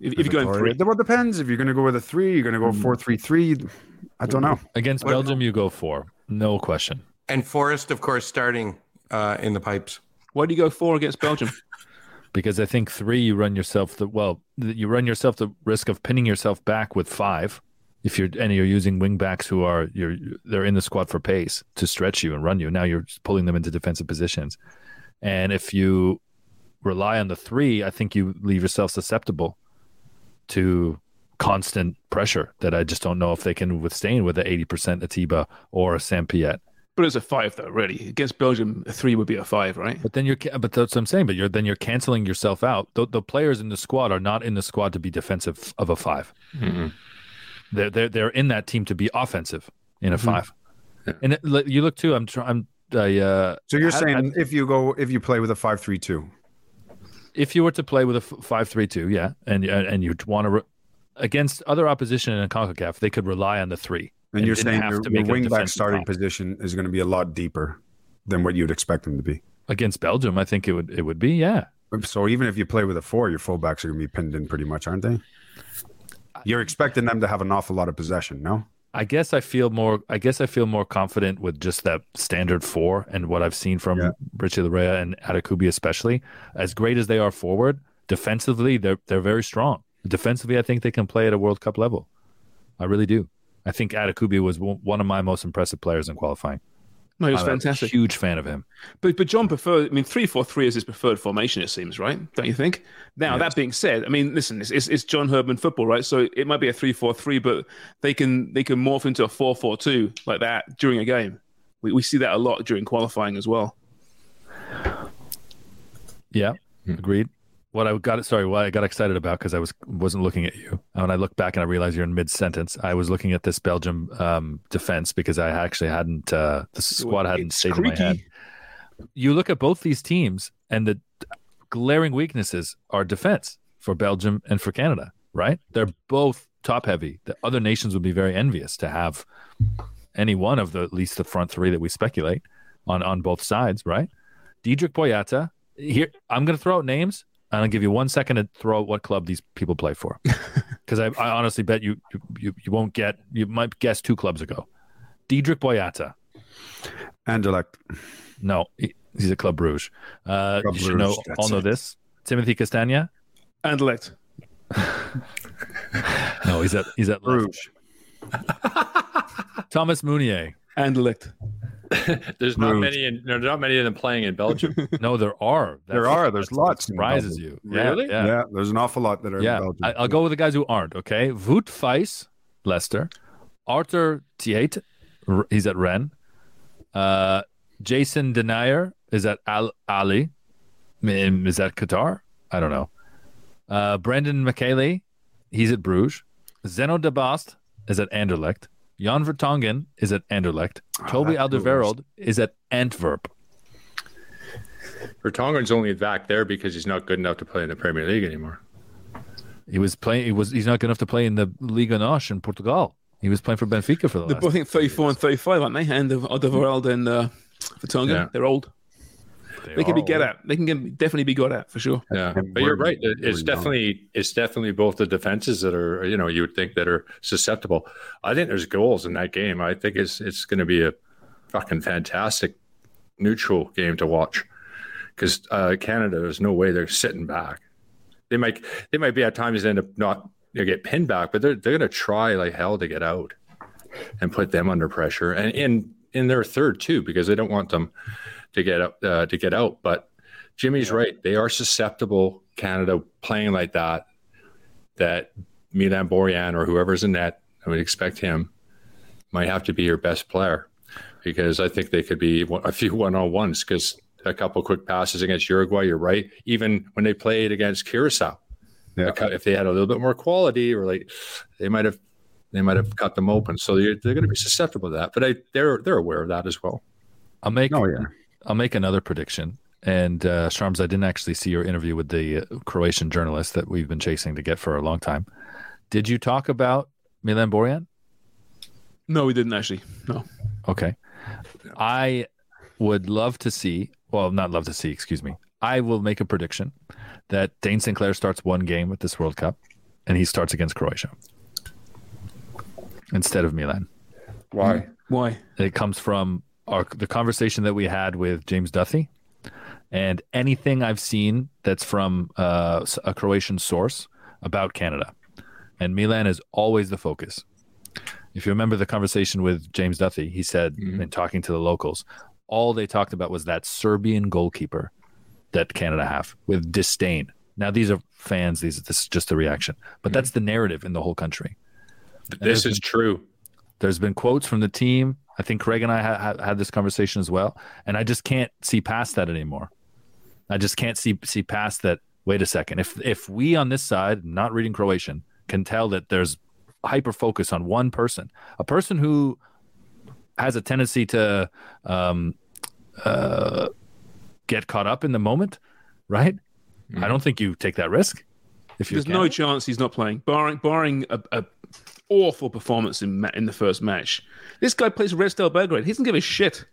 If, if you're going Victoria. three, Well, it depends. If you're going to go with a three, you're going to go four three three. I don't know. Against What- Belgium, you go four, no question. And Forrest, of course, starting uh, in the pipes. why do you go four against Belgium? <laughs> Because I think three, you run yourself the well, you run yourself the risk of pinning yourself back with five. If you're and you're using wing backs who are you're they're in the squad for pace to stretch you and run you. Now you're pulling them into defensive positions, and if you rely on the three, I think you leave yourself susceptible to constant pressure that I just don't know if they can withstand with the eighty percent Atiba or a Sam Piette. but it's a five though. Really, against Belgium, a three would be a five, right? But then you're, but that's what I'm saying. But you're then you're canceling yourself out. The, the players in the squad are not in the squad to be defensive of a 5 Mhm. They're they're they're in that team to be offensive in a Mhm. five. And it, you look too. I'm trying. I'm. I, uh, So you're I- saying if you go if you play with a five three two, if you were to play with a five-three-two, yeah, and and you'd want to re- against other opposition in a Concacaf, they could rely on the three. and you're didn't saying your, your wing back starting position is going to be a lot deeper than what you'd expect them to be. against Belgium, I think it would it would be yeah. So even if you play with a four, your fullbacks are going to be pinned in pretty much, aren't they? You're expecting them to have an awful lot of possession, no? I guess I feel more. I guess I feel more confident with just that standard four and what I've seen from Yeah. Richie Laryea and Adekugbe, especially as great as they are forward. Defensively, they're they're very strong. Defensively, I think they can play at a World Cup level. I really do. I think Adekugbe was one one of my most impressive players in qualifying. No, he was I'm a fantastic. huge fan of him. But but John preferred. I mean, three four three is his preferred formation. It seems right, don't you think? Now that being said, I mean, listen, it's, it's, it's John Herdman football, right? So it might be a three four three, but they can they can morph into a four four two like that during a game. We we see that a lot during qualifying as well. Yeah, agreed. What I got sorry, what I got excited about because I was wasn't looking at you. And when I look back and I realize you're in mid sentence, I was looking at this Belgium um, defense because I actually hadn't uh, the squad hadn't It's stayed in my head. You look at both these teams, and the glaring weaknesses are defense for Belgium and for Canada. Right? They're both top heavy. The other nations would be very envious to have any one of the at least the front three that we speculate on on both sides. Right? Dedryck Boyata. Here, I'm going to throw out names, and I'll give you one second to throw out what club these people play for, <laughs> because I, I honestly bet you, you you won't get you might guess two clubs ago. Dedryck Boyata. Anderlecht. No, he- he's at Club Bruges. Uh, Club you should Bruges, know all know it. this. Timothy Castagne. Anderlecht. <laughs> No, he's at he's at left. Bruges. Thomas Meunier. Anderlecht. <laughs> There's not Bruges. many. In, there's not many of them playing in Belgium. <laughs> No, there are. There are. There's that's- lots That surprises you. Yeah, Really? Yeah. Yeah. there's an awful lot that are Yeah, in Belgium. I, I'll go with the guys who aren't. Okay, Wout Weiss, Leicester, Arthur Theate, R- he's at Rennes. Uh, Jason Denayer is at Al Ali, is that Qatar? I don't know. Uh, Brandon Mechele, he's at Bruges. Zeno Debast is at Anderlecht. Jan Vertonghen is at Anderlecht. Toby that's the Alderweireld is at Antwerp. Vertonghen's only back there because he's not good enough to play in the Premier League anymore. He was playing. He was. He's not good enough to play in the Liga Nos in Portugal. He was playing for Benfica for the They're last. both, I think 34 and 35, aren't they? And Alderweireld and uh, Vertonghen. Yeah. They're old. They, can be get at. They can get, definitely be good at for sure. Yeah, but you're right. It's we're definitely it's definitely both the defenses that are you know you would think that are susceptible. I think there's goals in that game. I think it's it's going to be a fucking fantastic neutral game to watch because uh, Canada there's no way they're sitting back. They might they might be at times end up not you know, get pinned back, but they're they're going to try like hell to get out and put them under pressure and in in their third too because they don't want them to get up uh, to get out, but. Jimmy's right. They are susceptible. Canada playing like that. That Milan Borjan or whoever's in net, I would expect him, might have to be your best player because I think they could be a few one on ones because a couple quick passes against Uruguay. You're right. Even when they played against Curacao, Yeah. if they had a little bit more quality, or like they might have, they might have cut them open. So they're, they're going to be susceptible to that. But I, they're they're aware of that as well. I'll make. Oh, yeah. I'll make another prediction. And uh, Sharms, I didn't actually see your interview with the uh, Croatian journalist that we've been chasing to get for a long time. Did you talk about Milan Borjan? No, we didn't actually. No. Okay. I would love to see, well, not love to see, excuse me. I will make a prediction that Dayne St. Clair starts one game with this World Cup and he starts against Croatia instead of Milan. Why? Why? It comes from our, the conversation that we had with James Duffy, and anything I've seen that's from uh, a Croatian source about Canada. And Milan is always the focus. If you remember the conversation with James Duffy, he said in talking to the locals, all they talked about was that Serbian goalkeeper that Canada have with disdain. Now these are fans; these this is just the reaction, but that's the narrative in the whole country. And This is been- true. There's been quotes from the team. I think Craig and I ha- ha- had this conversation as well, and I just can't see past that anymore. I just can't see see past that. Wait a second. If if we on this side, not reading Croatian, can tell that there's hyper focus on one person, a person who has a tendency to um, uh, get caught up in the moment, right? I don't think you take that risk. If you There's no chance he's not playing, barring barring a, a awful performance in in the first match. This guy plays Red Star Belgrade. He doesn't give a shit.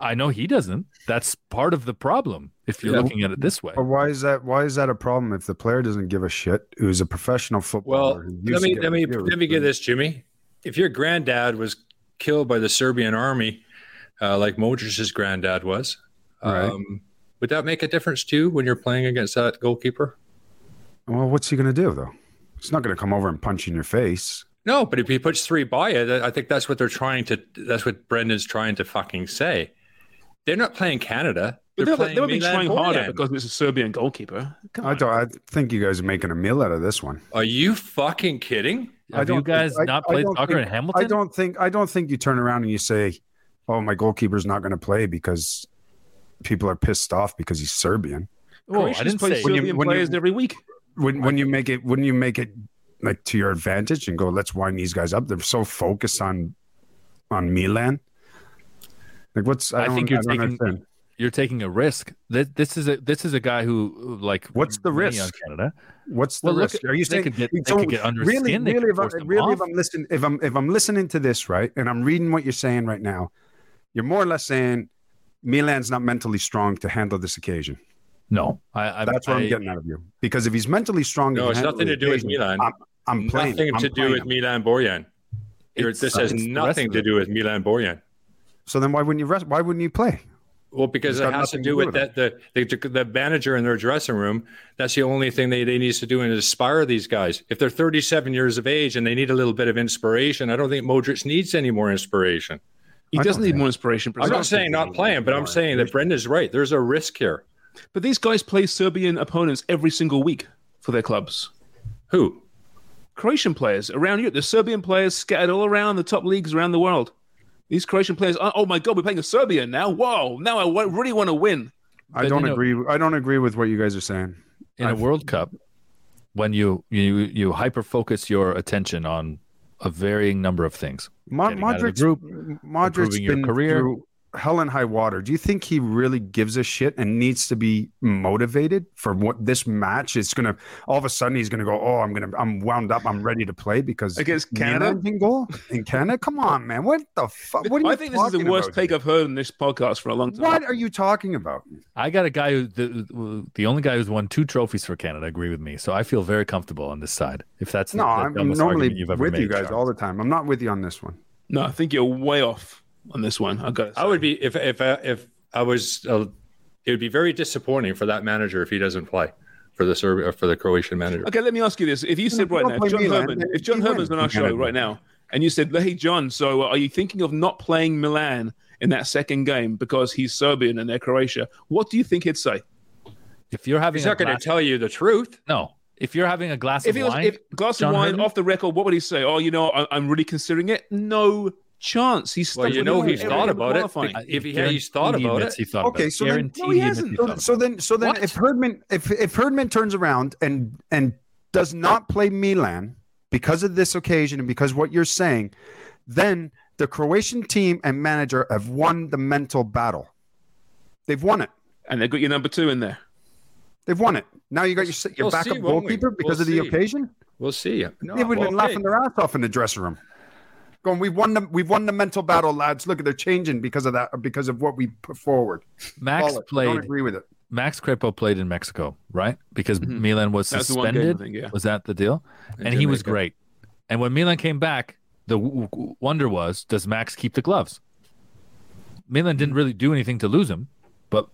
I know he doesn't. That's part of the problem. If you're Yeah. looking at it this way, But why is that? Why is that a problem if the player doesn't give a shit? Who's a professional Well, footballer? who used let me get let me let me get this, Jimmy. If your granddad was killed by the Serbian army, uh, like Modric's granddad was, Right. um, would that make a difference too when you're playing against that goalkeeper? Well, what's he going to do though? He's not going to come over and punch you in your face. No, but if he puts three by it, I think that's what they're trying to. That's what Brendan's trying to fucking say. They're not playing Canada. They're they'll, playing they'll be Milan trying harder Borjan. because it's a Serbian goalkeeper. Come I don't. I think you guys are making a meal out of this one. Are you fucking kidding? I have don't you guys think- not I played don't soccer think- in Hamilton? I don't think. I don't think you turn around and you say, "Oh, my goalkeeper's not going to play because people are pissed off because he's Serbian." Oh, I didn't play say. When you- Serbian when you- players every week. When when you make it, when you make it like to your advantage and go, "Let's wind these guys up." They're so focused on on Milan. Like what's? I, I think you're I taking understand. you're taking a risk. This, this is a this is a guy who like What's the risk? on Canada? What's the Well, look, risk? Are you they saying could get- they so could get under really, skin, really, if, I, really if I'm listening, if I'm if I'm listening to this right, and I'm reading what you're saying right now, you're more or less saying Milan's not mentally strong to handle this occasion. No, I, I That's what I, I, am getting out of you. Because if he's mentally strong, No, it's nothing to do with Milan. I'm, I'm playing. Nothing I'm to do with. Milan Borjan. It's- this has it's the rest nothing to do with Milan Borjan. So then why wouldn't you rest? Why wouldn't you play? Well, because it has to nothing do with that the, the the manager in their dressing room. That's the only thing they, they needs to do and inspire these guys. If they're 37 years of age and they need a little bit of inspiration, I don't think Modric needs any more inspiration. He I doesn't need more inspiration. I'm not saying not playing, but I'm saying that Brenda's right. There's a risk here. But these guys play Serbian opponents every single week for their clubs. Who? Croatian players around Europe. There's Serbian players scattered all around the top leagues around the world. These Croatian players, oh, oh my God, we're playing a Serbian now. Whoa, now I really want to win. I don't you know- agree. I don't agree with what you guys are saying. in a I've- World Cup, when you you you hyper focus your attention on a varying number of things, Mo- Getting out of the Modric's, group, Modric's improving your career. through hell and high water. Do you think he really gives a shit and needs to be motivated for what this match is going to? All of a sudden, he's going to go, "Oh, I'm going to, I'm wound up. I'm ready to play because Against Milan Canada? can goal in Canada. Come on, man. What the fuck? What are you I think this is the worst about? take I've heard in this podcast for a long time. What are you talking about? I got a guy who the, the only guy who's won two trophies for Canada. Agree with me, so I feel very comfortable on this side. If that's No, the I'm normally you've ever with made, you guys Charles. all the time. I'm not with you on this one. No, I think you're way off on this one. I got. I would be if if uh, if I was. Uh, it would be very disappointing for that manager if he doesn't play for the Serbia for the Croatian manager. Okay, let me ask you this: If you said right now, if John Herdman, if John Herdman's on our show right now, and you said, "Hey, John, so uh, are you thinking of not playing Milan in that second game because he's Serbian and they're Croatia?" What do you think he'd say? If you're having He's a not going to tell you the truth. no, if you're having a glass If of was, wine, if glass John of wine Herdman? off the record, what would he say? Oh, you know, I, I'm really considering it. No chance. He's Well, you know he's thought about it. If he guarantee he's thought about it. he thought Okay, about it. so then, No, he hasn't. thought so, so then, so then, What? if Herdman, if if Herdman turns around and and does not play Milan because of this occasion and because what you're saying, then The Croatian team and manager have won the mental battle. They've won it. And they've got your number two in there. They've won it. Now you got your, your We'll backup see, won't we? goalkeeper because We'll of the see. occasion. We'll see. No, they would have been okay. laughing their ass off in the dressing room. Going, we've won the we've won the mental battle, lads. Look, at they're changing because of that, because of what we put forward. Max Call it. played. Don't agree with it. Max Crépeau played in Mexico, right? Because mm-hmm. Milan was That was the one game, suspended. think, yeah. Was that the deal? In And he was great. And when Milan came back, the w- w- wonder was, does Max keep the gloves? Milan didn't mm-hmm. really do anything to lose him, but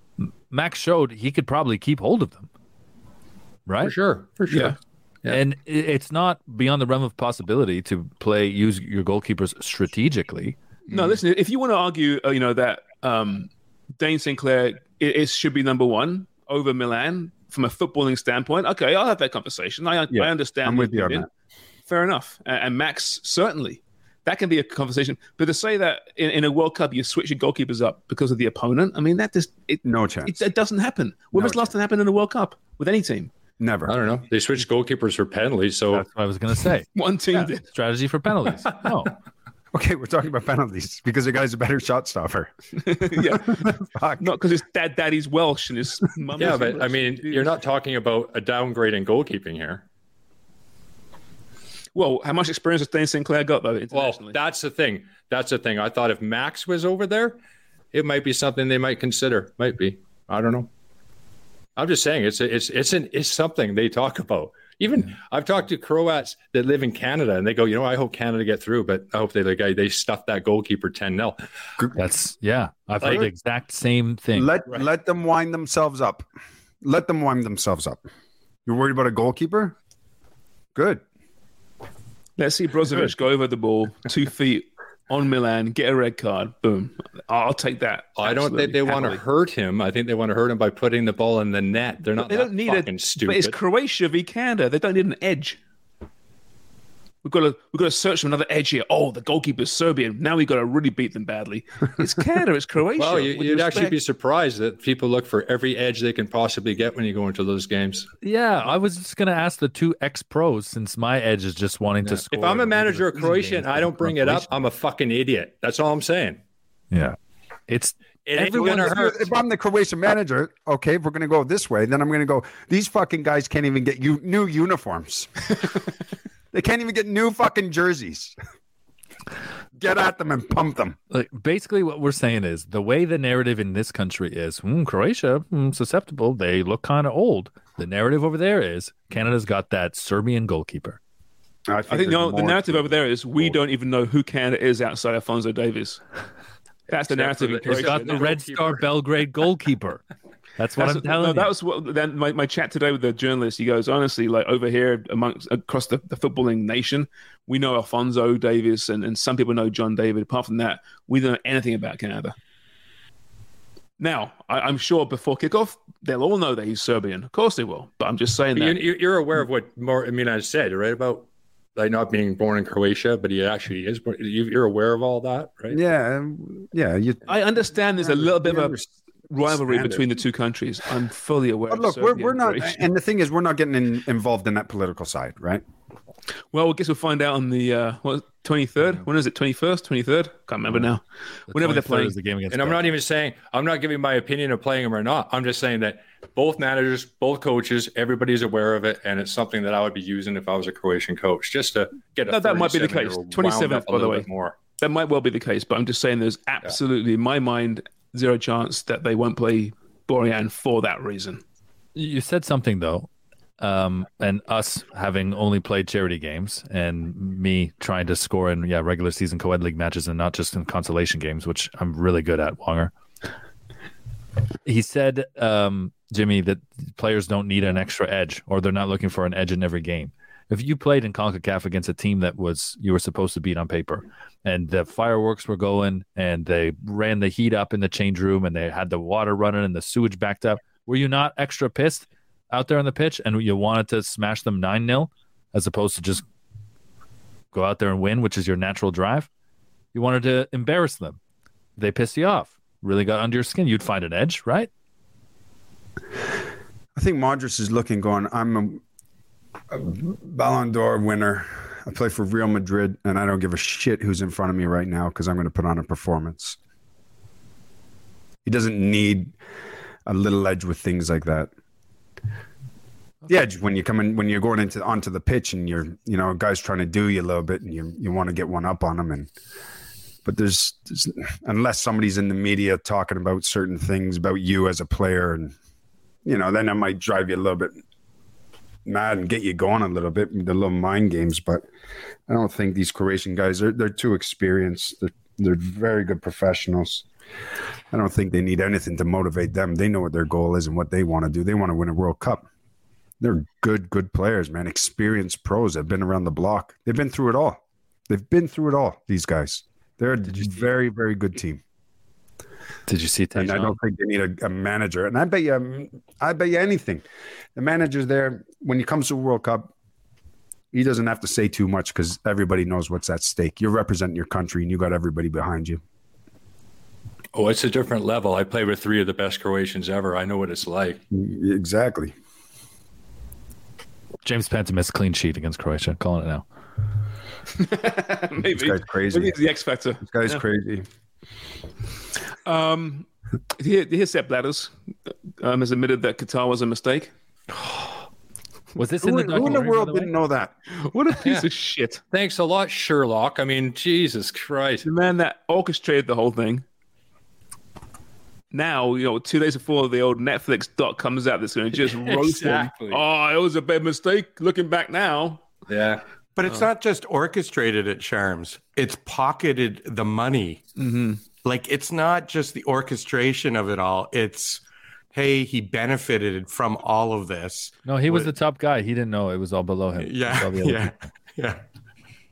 Max showed he could probably keep hold of them. Right? For sure. For sure. Yeah. Yeah. And it's not beyond the realm of possibility to play use your goalkeepers strategically. No, listen. If you want to argue, uh, you know that um, Dayne St. Clair it, it should be number one over Milan from a footballing standpoint. Okay, I'll have that conversation. I Yeah, I understand. I'm with you on that. Fair enough. And, and Max certainly that can be a conversation. But to say that in, in a World Cup you switch your goalkeepers up because of the opponent, I mean that just it No chance. it, it doesn't happen. When No was last time happened in a World Cup with any team? Never. I don't know. They switched goalkeepers for penalties, so That's what I was going to say. <laughs> One team did. Strategy for penalties. <laughs> No. Okay, we're talking about penalties because the guy's a better shot stopper. <laughs> yeah, Fuck. not because his dad daddy's Welsh and his mum. yeah, is but I English. mean, you're not talking about a downgrade in goalkeeping here. Well, how much experience has Dayne St. Clair got though Well, that's the thing. That's the thing. I thought if Max was over there, it might be something they might consider. Might be. I don't know. I'm just saying it's it's it's an it's something they talk about. Even I've talked to Croats that live in Canada, and they go, you know, I hope Canada get through, but I hope they like they stuff that goalkeeper ten 0 That's, yeah. I've Like- heard the exact same thing. Let let them wind themselves up. Let them wind themselves up. You're worried about a goalkeeper? Good. Let's see Brozovic go over the ball, two feet on Milan, get a red card. Boom. I'll take that. I don't think they want to hurt him. I think they want to hurt him by putting the ball in the net. They're not. They don't need fucking a. stupid. But it's Croatia v Canada. They don't need an edge. We've got to we've got to search for another edge here. Oh, the goalkeeper's Serbian. Now we've got to really beat them badly. It's Canada. It's <laughs> Croatia. Well, you, you'd actually be surprised that people look for every edge they can possibly get when you go into those games. Yeah, I was just going to ask the two ex pros since my edge is just wanting to score. If I'm a manager of regular Croatia and I don't bring it up, I'm a fucking idiot. That's all I'm saying. Yeah. It's Everyone- gonna If, hurt. if I'm the Croatian manager, okay, if we're going to go this way, then I'm going to go, these fucking guys can't even get you new uniforms. <laughs> they can't even get new fucking jerseys. <laughs> Get at them and pump them. like basically what we're saying is the way the narrative in this country is hmm, Croatia hmm, susceptible. They look kind of old. The narrative over there is Canada's got that Serbian goalkeeper. I think the, the narrative over there is we don't even know who Canada is outside Alfonso Davies. That's the Except for narrative. in the- It's Croatia. got the Red Star Belgrade goalkeeper. <laughs> That's what That's I'm telling no, you. that was what then my, my chat today with the journalist. He goes, honestly, like over here amongst across the, the footballing nation, we know Alfonso Davies and, and some people know John David. Apart from that, we don't know anything about Canada. Now, I, I'm sure before kickoff, they'll all know that he's Serbian. Of course they will. But I'm just saying But that. you, you're aware of what more I mean I said right about like not being born in Croatia, but he actually is. born- you- You're aware of all that, right? Yeah, um, yeah. You, I understand there's a little bit of a rivalry understand it. between the two countries. I'm fully aware. But of look, we're, we're not, and the thing is, we're not getting in, involved in that political side, right? Well, I guess we'll find out on the uh, what twenty third. When is it? Twenty first, twenty third? Can't remember now. Whenever they're playing. is the game against And I'm not even saying I'm not giving my opinion of playing them or not. I'm just saying that both managers, both coaches, everybody's aware of it, and it's something that I would be using if I was a Croatian coach, just to get a No, that might be the case. 27th, by the way. more. That might well be the case, but I'm just saying there's absolutely, in my mind, zero chance that they won't play Borjan for that reason. You said something though, um, and us having only played charity games, and me trying to score in yeah regular season co-ed league matches and not just in consolation games, which I'm really good at. Wonger. He said, um, Jimmy, that players don't need an extra edge, or they're not looking for an edge in every game. If you played in Concacaf against a team that was you were supposed to beat on paper, and the fireworks were going, and they ran the heat up in the change room, and they had the water running and the sewage backed up, were you not extra pissed out there on the pitch, and you wanted to smash them nine 0 as opposed to just go out there and win, which is your natural drive? You wanted to embarrass them. They pissed you off. Really got under your skin. You'd find an edge, right? I think Modric is looking, going, I'm a, Ballon d'Or winner. I play for Real Madrid, and I don't give a shit who's in front of me right now because I'm going to put on a performance. He doesn't need a little edge with things like that. The edge when you come in when you're going into onto the pitch and you're you know a guy's trying to do you a little bit and you you want to get one up on him and but there's, there's unless somebody's in the media talking about certain things about you as a player and you know then I might drive you a little bit mad and get you going a little bit the little mind games but I don't think these Croatian guys they're they're too experienced they're they're very good professionals. I don't think they need anything to motivate them. They know what their goal is and what they want to do. They want to win a World Cup. They're good, good players, man. Experienced pros. They've been around the block. They've been through it all. They've been through it all. These guys. They're a very, very good team. Did you see? And I don't think they need a, a manager. And I bet you, um, I bet you anything. The manager's there when it comes to a World Cup. He doesn't have to say too much because everybody knows what's at stake. You're representing your country, and you got everybody behind you. Oh, it's a different level. I played with three of the best Croatians ever. I know what it's like. Exactly. James Pantemis clean sheet against Croatia. Calling it now. <laughs> Maybe. This guy's crazy. Maybe it's the X Factor. This guy's Yeah. crazy. Um, here, here Sepp Blatters um, has admitted that Qatar was a mistake. <gasps> Was this Who, who in the world didn't know that? What a piece Yeah. of shit. Thanks a lot, Sherlock. I mean, Jesus Christ. The man that orchestrated the whole thing. Now, you know, two days before the old Netflix doc comes out, that's going to just <laughs> roast Exactly. him. Oh, it was a bad mistake. Looking back now, Yeah. But it's not just orchestrated at Sharms. It's pocketed the money. Mm-hmm. Like it's not just the orchestration of it all. It's hey, he benefited from all of this. No, he was the top guy. He didn't know it was all below him. Yeah, all the other yeah, people. <laughs> yeah.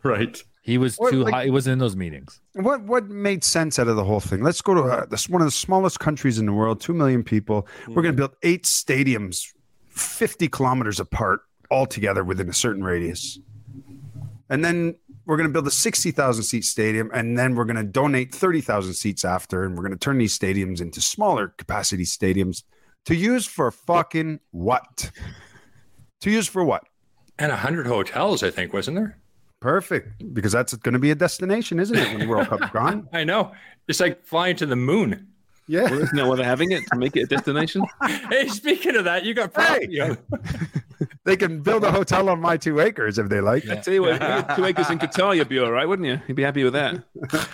Right. He was Or, too like- high. He wasn't in those meetings. What what made sense out of the whole thing? Let's go to uh, this one of the smallest countries in the world, two million people. We're going to build eight stadiums, fifty kilometers apart, all together within a certain radius, and then we're going to build a sixty thousand seat stadium, and then we're going to donate thirty thousand seats after, and we're going to turn these stadiums into smaller capacity stadiums to use for fucking what? To use for what? And a hundred hotels, I think, wasn't there? Perfect, because that's going to be a destination, isn't it? When the World Cup's <laughs> gone. I know. It's like flying to the moon. Yeah. well, isn't that why they're having it to make it a destination? <laughs> hey, speaking of that, you got property. on- <laughs> They can build a hotel on my two acres if they like. I tell you what, if you <laughs> two acres in Qatar, you'd be all right, wouldn't you? You'd be happy with that. <laughs>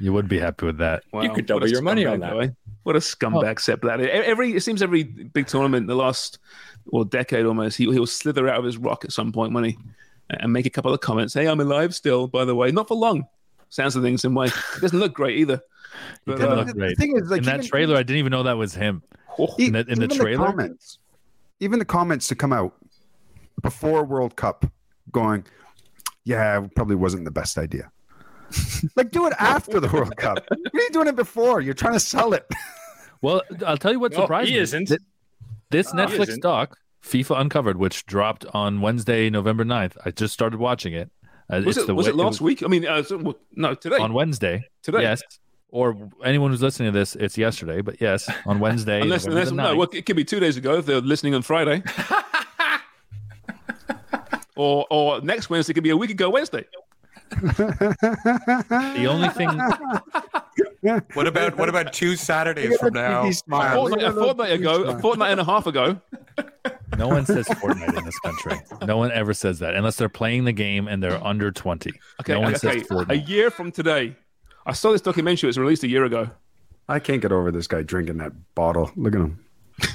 You would be happy with that. Wow, You could what double a your money scumbag, on that. though, eh? What a scumbag Sepp Blatter. E- Every it seems every big tournament in the last well decade almost, he he'll slither out of his rock at some point, when he and make a couple of comments. Hey, I'm alive still, by the way. Not for long. Sounds the things in way. It doesn't look great either. He But, did uh, look the thing is, like, in that even- trailer, I didn't even know that was him. E- In the- in the even trailer? comments, even the comments to come out before World Cup, going, "Yeah, it probably wasn't the best idea." <laughs> like, do it after the World Cup. What are you doing it before? You're trying to sell it. <laughs> Well, I'll tell you what No, surprised he me. isn't. Th- This No, Netflix isn't. doc, FIFA Uncovered, which dropped on Wednesday, November 9th. I just started watching it. Uh, was it's it the was way- it last week? I mean, uh, so- well, no, today. on Wednesday. Today. Yes. Or anyone who's listening to this, it's yesterday, but yes, on <laughs> Wednesday. Unless, unless no, well, it could be two days ago if they're listening on Friday. <laughs> or or next Wednesday could be a week ago Wednesday. the only thing <laughs> What about what about two Saturdays from now? A fortnight, a fortnight ago, a fortnight and a half ago. no one says Fortnite in this country. No one ever says that unless they're playing the game and they're under 20. Okay, no one okay. says Fortnite. A year from today, I saw this documentary. It was released a year ago. I can't get over this guy drinking that bottle. Look at him. <laughs>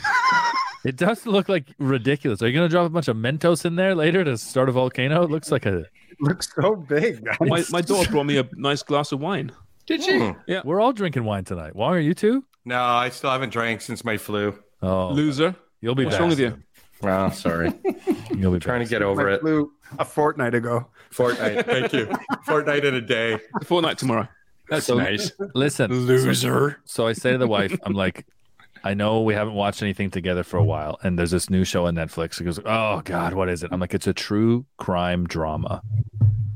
It does look like ridiculous. Are you going to drop a bunch of Mentos in there later to start a volcano? It looks like a. <laughs> Looks so big. My, my daughter brought me a nice glass of wine. Did she? Hmm. Yeah. We're all drinking wine tonight. Why are you two? No, I still haven't drank since my flu. Oh, Loser. you'll be What's wrong with you? Well, sorry. <laughs> You'll be Trying to get over My it. flu a fortnight ago. Fortnight. Thank you. fortnight in a day. A fortnight tomorrow. That's So- nice. Listen, Loser. So I say to the wife, I'm like, I know we haven't watched anything together for a while, and there's this new show on Netflix. She goes, Oh God, what is it? I'm like, it's a true crime drama,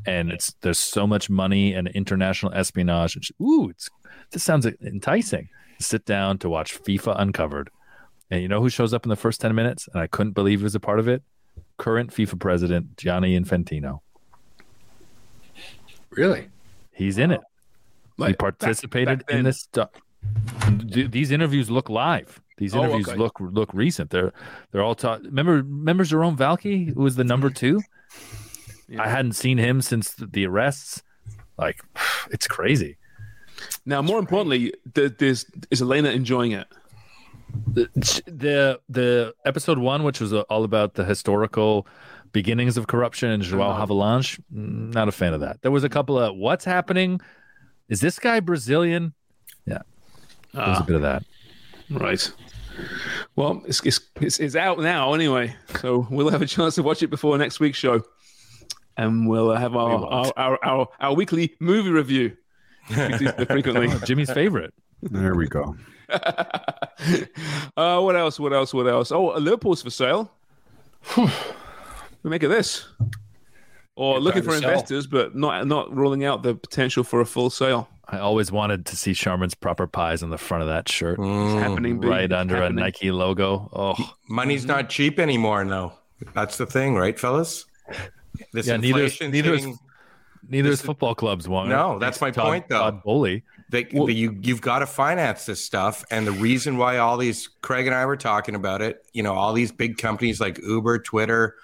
and it's there's so much money and international espionage. And she, Ooh, it's this sounds enticing. Sit down to watch FIFA Uncovered, and you know who shows up in the first ten minutes? And I couldn't believe he was a part of it. Current FIFA president Gianni Infantino. Really? He's in it. He Like, participated back then. in this stuff. These interviews look live. These Oh, interviews okay. look look recent. They're they're all taught. Remember remember Jérôme Valcke, who was the number two. I hadn't seen him since the, the arrests. Like, <sighs> it's crazy. Now, more importantly, th- there's is Elena enjoying it? the the the episode one, which was uh, all about the historical beginnings of corruption and Joao Havelange, mm, not a fan of that. There was a couple of what's happening. Is this guy Brazilian? Yeah, there's Ah. a bit of that. Right. Well, it's, it's it's it's out now anyway, so we'll have a chance to watch it before next week's show, and we'll uh, have our our, our, our our weekly movie review. We do <laughs> frequently. Jimmy's favorite. There we go. <laughs> uh, what else? What else? What else? Oh, Liverpool's for sale. What do we make of this? Or Good looking for to sell. investors, but not not ruling out the potential for a full sale. I always wanted to see Sharman's proper pies on the front of that shirt. Mm. happening, B. right It's under happening. a Nike logo. Oh, Money's not cheap anymore, though. That's the thing, right, fellas? This yeah. Neither is- neither is hitting- neither is football clubs. One. No, that's my Todd- point, though. Todd Boehly. They, they- you you've got to finance this stuff, and the reason why all these Craig and I were talking about it, you know, all these big companies like Uber, Twitter,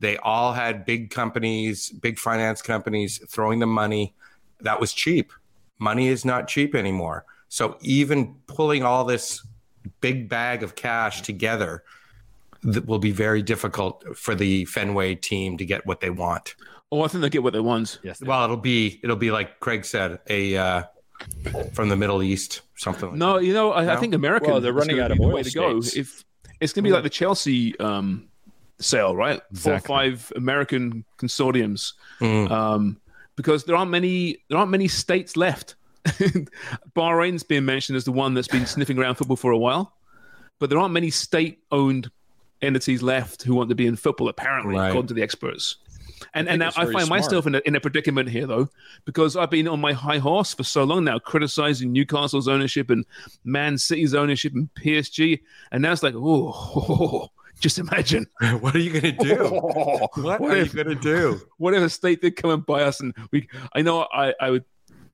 they all had big companies, big finance companies throwing them money. That was cheap. Money is not cheap anymore. So even pulling all this big bag of cash together that will be very difficult for the Fenway team to get what they want. Oh, I think they get what they want. Yes. Well, it'll be it'll be like Craig said, a uh, from the Middle East, something. Like No, you know, I, I think American. Well, they're running out of the oil way to go. If it's going to be like the Chelsea um, sale, right? Four or five American consortiums, Mm. um, because there aren't many. There aren't many states left. <laughs> Bahrain's been mentioned as the one that's been sniffing around football for a while, but there aren't many state-owned entities left who want to be in football. Apparently, Right. according to the experts. And I and now I find smart. myself in a, in a predicament here though, because I've been on my high horse for so long now, criticizing Newcastle's ownership and Man City's ownership and PSG, and now it's like, oh, <laughs> just imagine. <laughs> what are you going to do? <laughs> what, What are if- you going to do? <laughs> What if a state did come and buy us, and we? I know I I would,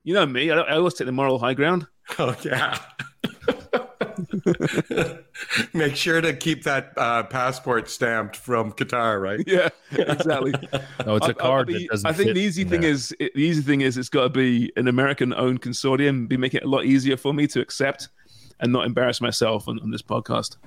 you know me, I, I always take the moral high ground. Oh yeah. Make sure to keep that uh, passport stamped from Qatar, right? Yeah, exactly. No, it's a card I, that doesn't I think fit the easy thing there. is the easy thing is it's got to be an American-owned consortium, be making it a lot easier for me to accept, and not embarrass myself on, on this podcast.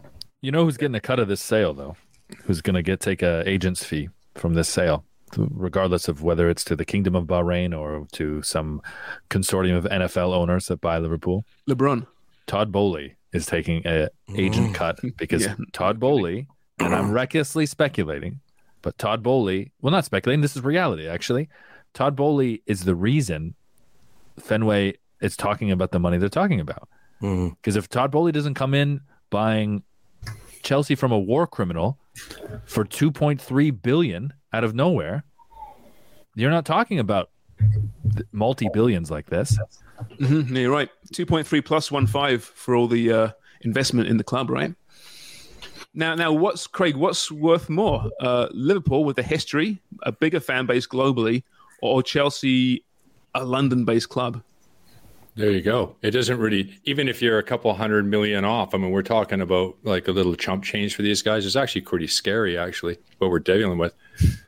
You know who's getting a cut of this sale though? Who's going to get take a agent's fee from this sale, regardless of whether it's to the Kingdom of Bahrain or to some consortium of NFL owners that buy Liverpool? LeBron. Todd Boehly is taking a agent mm. cut <laughs> because Yeah. Todd Boehly, and I'm recklessly speculating, but Todd Boehly, well, not speculating, this is reality actually. Todd Boehly is the reason Fenway is talking about the money they're talking about. Mm. Because if Todd Boehly doesn't come in buying Chelsea from a war criminal for 2.3 billion out of nowhere, you're not talking about multi billions like this. Mm-hmm, you're right. Two point three plus one five for all the uh, investment in the club, right? Now, now, what's Craig? What's worth more? Uh, Liverpool with a history, a bigger fan base globally, or Chelsea, a London-based club? There you go. It doesn't really, even if you're a couple hundred million off, I mean, we're talking about like a little chump change for these guys. It's actually pretty scary, actually, what we're dealing with.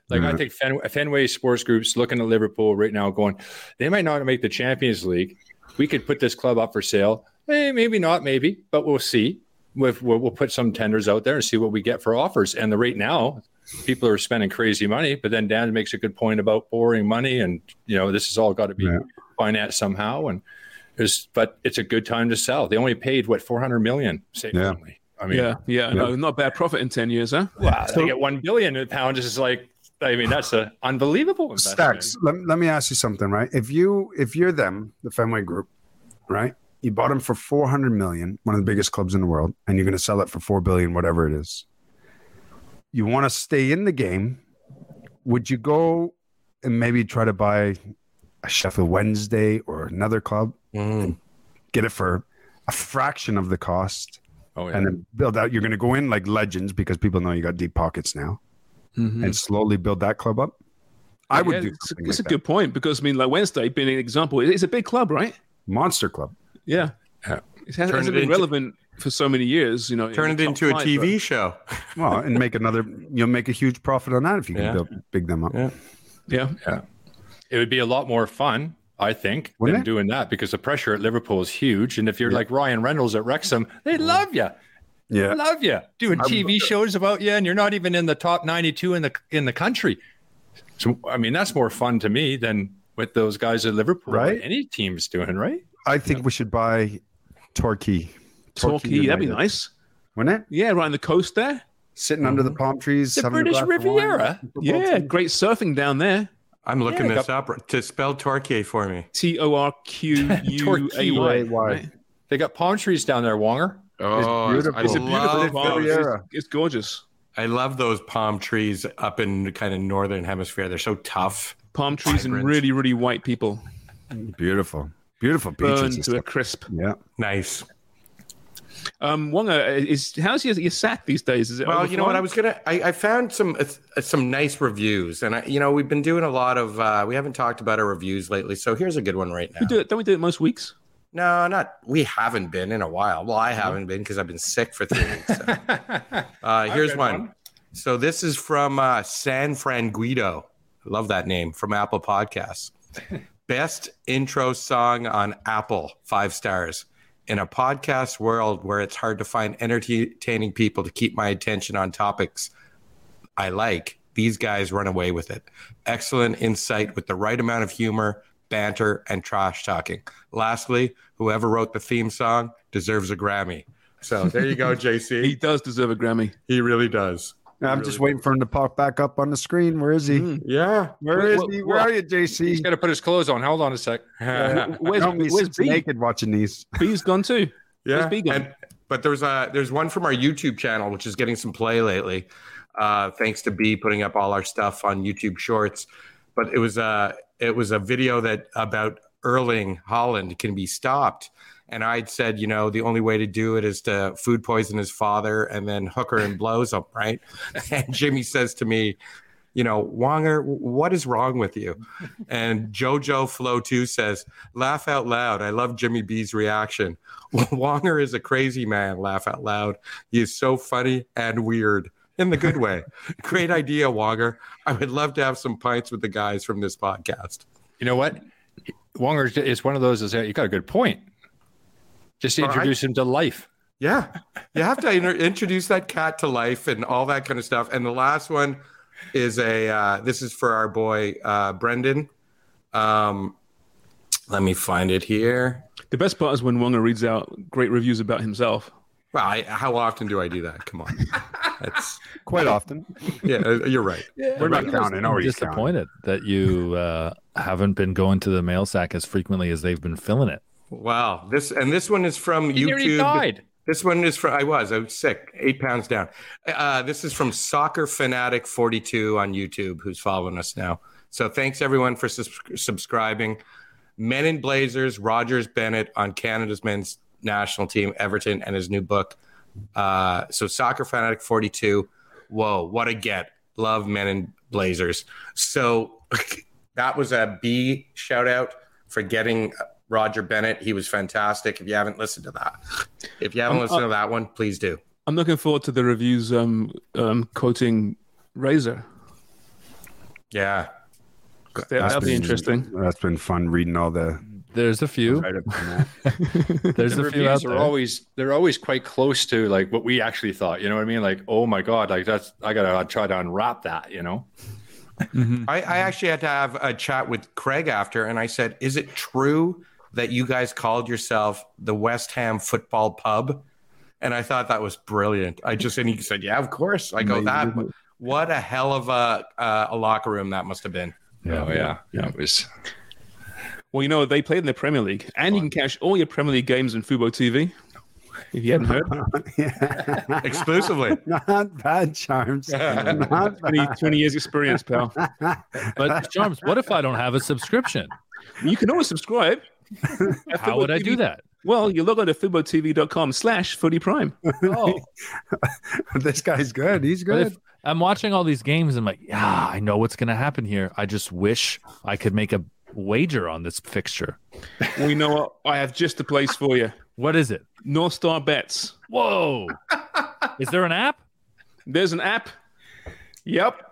Like, I think Fen- Fenway Sports Group's looking at Liverpool right now, going, they might not make the Champions League. We could put this club up for sale. Eh, maybe not, maybe, but we'll see. We'll, we'll, we'll put some tenders out there and see what we get for offers. And the right now, people are spending crazy money. But then Dan makes a good point about borrowing money, and you know, this has all got to be financed somehow. And there's, but it's a good time to sell. They only paid what 400 million. Say, Yeah. I mean, yeah, yeah, no, not bad profit in ten years, huh? Wow, they get one billion pounds. Is like, I mean, that's a unbelievable investment. Stacks. Let, let me ask you something, right? If you if you're them, the Fenway Group, right? You bought them for four hundred million, one of the biggest clubs in the world, and you're going to sell it for four billion, whatever it is. You want to stay in the game? Would you go and maybe try to buy a Sheffield Wednesday or another club, and get it for a fraction of the cost, oh, yeah. and then build out? You're going to go in like legends because people know you got deep pockets now, Mhm. and slowly build that club up. I would Yeah, do it's, it's like a good point because I mean, like Wednesday being an example, it's a big club, right? Monster Club. Yeah, Yeah. it has, Turn hasn't it been into- relevant for so many years. You know, Turn it into a flight, TV but- show. <laughs> Well, and make another. You'll make a huge profit on that if you can Yeah. build, big them up. Yeah. Yeah, Yeah. It would be a lot more fun, I think, Wouldn't than it? doing that because the pressure at Liverpool is huge. And if you're like Ryan Reynolds at Wrexham, they mm-hmm. love you. Yeah. Love you. Doing TV shows about you and you're not even in the top 92 in the in the country. So I mean, that's more fun to me than with those guys at Liverpool. Right. Any team's doing, right? I think we should buy Torquay. Torquay, that'd be nice. Wouldn't it? Yeah, right on the coast there. Sitting under the mm-hmm. palm trees. The British glass of wine. Riviera. Yeah, great surfing down there. I'm looking Yeah, this up to spell Torquay for me. T O R Q U A Y. right? They got palm trees down there, Wonger. Oh, beautiful. I It's a beautiful love It's, it's gorgeous. I love those palm trees up in the kind of northern hemisphere. They're so tough. Palm trees and really, really white people Beautiful. Beautiful beaches. burned to a crisp. Yeah. Nice. Um, Wonga, is how's your, your sack these days? Is it Well, you know what? I was gonna. I, I found some uh, some nice reviews, and I, you know, we've been doing a lot of. Uh, we haven't talked about our reviews lately, so here's a good one right now. We do it. Don't we do it most weeks? No, not. We haven't been in a while. Well, I haven't been because I've been sick for three weeks. so. <laughs> Uh, here's one. one. So this is from uh, San Fran Guido. I love that name from Apple Podcasts. <laughs> Best intro song on Apple, five stars. In a podcast world where it's hard to find entertaining people to keep my attention on topics I like, these guys run away with it. Excellent insight with the right amount of humor, banter, and trash talking. Lastly, whoever wrote the theme song deserves a Grammy. So there you go, <laughs> JC. He does deserve a Grammy. He really does. I'm just waiting for him to pop back up on the screen. Where is he? Mm. Yeah. Where is Well, he? Where well, are you, JC? He's got to put his clothes on. Hold on a sec. <laughs> Where's, Help where's B? naked watching these. <laughs> B's gone too. Yeah. Where's B gone? And, but there's a there's one from our YouTube channel which is getting some play lately, uh, thanks to B putting up all our stuff on YouTube Shorts. But it was a it was a video that about Erling Haaland can be stopped, and I'd said you know the only way to do it is to food poison his father and then hooker and blows him right. <laughs> And Jimmy says to me. You know, Wonger, what is wrong with you? And JoJo Flow 2 says, laugh out loud. I love Jimmy B's reaction. <laughs> Wonger is a crazy man, laugh out loud. He is so funny and weird in the good way. <laughs> Great idea, Wonger. I would love to have some pints with the guys from this podcast. You know what? Wonger is one of those. Is you got a good point. Just All right. introduce him to life. Yeah. You have to <laughs> inter- introduce that cat to life and all that kind of stuff. And the last one is a uh, this is for our boy uh, Brendan. Um, let me find it here. The best part is when Wonga reads out great reviews about himself. Well, I, how often do I do that? Come on. That's <laughs> Quite often. yeah, uh, you're right. We're not counting. I'm Nobody's counting. disappointed that you uh, haven't been going to the mail sack as frequently as they've been filling it. Wow. This and this one is from He YouTube. died. This one is from I was I was sick, eight pounds down. Uh, this is from Soccer Fanatic forty two on YouTube, who's following us now. So thanks everyone for sus- subscribing. Men in Blazers, Rogers Bennett on Canada's men's national team, Everton, and his new book. Uh, so Soccer Fanatic forty two. Whoa, what a get! Love Men in Blazers. So <laughs> that was a B shout out for getting Roger Bennett. He was fantastic. If you haven't listened to that, if you haven't Um, listened uh, to that one, please do. I'm looking forward to the reviews um, um, quoting Razor. Yeah. That- That'll be interesting. That's been fun reading all the. There's a few. write-ups on that. <laughs> There's the a few out reviews are always they're always quite close to like what we actually thought. You know what I mean? Like, oh my god, like that's I gotta try to unwrap that. You know? <laughs> I, I actually had to have a chat with Craig after, and I said, "Is it true that you guys called yourself the West Ham Football Pub?" And I thought that was brilliant. I just and he said, "Yeah, of course." I go, "That what a hell of a uh, a locker room that must have been." Yeah, oh, yeah, yeah. It was. Well, you know, they played in the Premier League, and you can catch all your Premier League games on Fubo TV. If you hadn't heard, <laughs> Exclusively. <laughs> Not bad, Sharms. Not 20, bad. 20 years experience, pal. <laughs> But Sharms, what if I don't have a subscription? You can always subscribe. <laughs> At How would I do that? Well, you log on to FuboTV.com slash footy prime. Oh, <laughs> this guy's good. He's good. I'm watching all these games. And I'm like, yeah, I know what's going to happen here. I just wish I could make a wager on this fixture. Well, you know what? I have just the place for you. What is it? North Star Bets. Whoa! <laughs> is there an app? There's an app. Yep.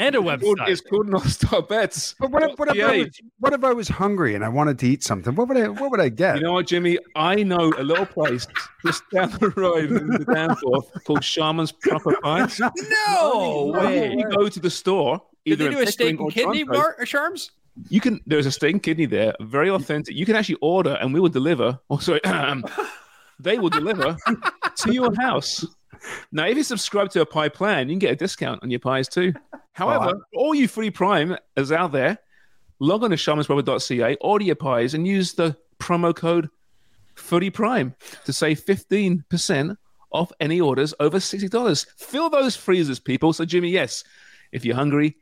And a It's called- website. It's called North Star Bets. But what if, what, if I was, what if I was hungry and I wanted to eat something? What would I what would I get? You know what, Jimmy? I know a little place just down the road in the Danforth called Sharman's Proper Pies. <laughs> No way. You go to the store. Did they do a steak and kidney Toronto. bar or Sharms? You can. There's a steak and kidney there, very authentic. You can actually order, and we will deliver. Oh, sorry, um, <clears throat> they will deliver to your house. <laughs> Now, if you subscribe to a pie plan, you can get a discount on your pies too. <laughs> However, all you free prime is out there. Log on to shamansbrother.ca, order your pies, and use the promo code Footy Prime to save fifteen percent off any orders over sixty dollars. Fill those freezers, people. So, Jimmy, yes, if you're hungry,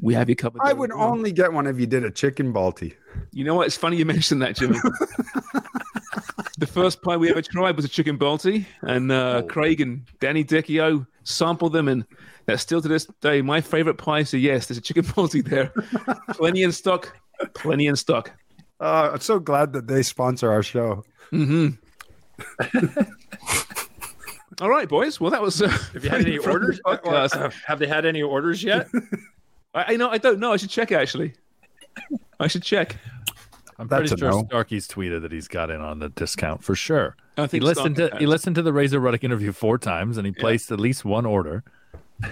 we have you covered. I would only get one if you did a chicken balti. You know what? It's funny you mentioned that, Jimmy. <laughs> the first pie we ever tried was a chicken balti, and uh, Craig and Danny Dichio sampled them, and that's still to this day my favorite pie. So yes, there's a chicken <laughs> balti there, plenty in stock, plenty in stock. Uh, I'm so glad that they sponsor our show. hmm <laughs> All right, boys. Well, that was. Uh, Have you had any orders? Or, podcast. uh, have they had any orders yet? <laughs> I, I know. I don't know. I should check actually. I should check. I'm That's pretty sure no. Starkey's tweeted that he's got in on the discount for sure. I He think listened Starkey to he listened to the Razor Ruddock interview four times, and he placed at least one order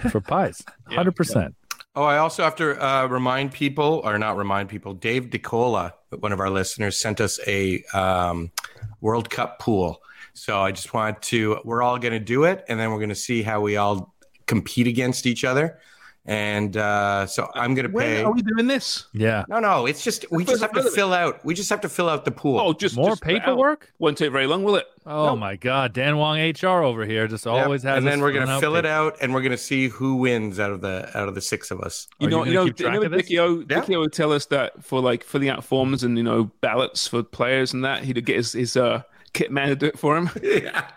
for pies. <laughs> Hundred percent. Oh, I also have to uh, remind people, or not remind people, Dave DeCola, one of our listeners, sent us a um, World Cup pool. So I just wanted to, we're all going to do it, and then we're going to see how we all compete against each other. And uh, so I'm going to When pay. are we doing this? Yeah. No, no, it's just, we just have to fill out, we just have to fill out the pool. Oh, just More just put it out. paperwork? Won't take very long, will it? Oh my God, Dan Wong HR over here just Yep. always has. and then we're going to fill it out, and we're going to see who wins out of the out of the six of us. You Are know, you you gonna know, keep you track know, of O, Yeah. Dickie O would tell us that for like filling out forms and you know ballots for players and that he'd get his, his uh, kit man to do it for him. <laughs> yeah.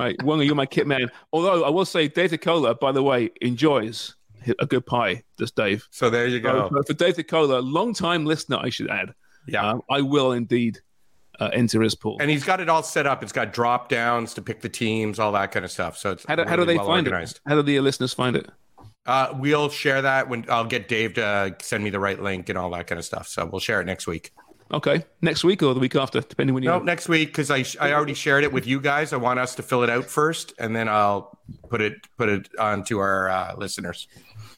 right, Wonga, you're my kit man. Although I will say, Data Cola, by the way, enjoys a good pie. Does Dave? So there you go. So for Dave Cola, long time listener, I should add. Yeah. um, I will indeed uh, enter his pool. And he's got it all set up. It's got drop downs to pick the teams, all that kind of stuff. So it's how do, how do they well find organized. it? How do the listeners find it? Uh, we'll share that when I'll get Dave to send me the right link and all that kind of stuff. So we'll share it next week. Okay, next week or the week after, depending when you. No, next week because I I already shared it with you guys. I want us to fill it out first, and then I'll put it put it on to our uh, listeners.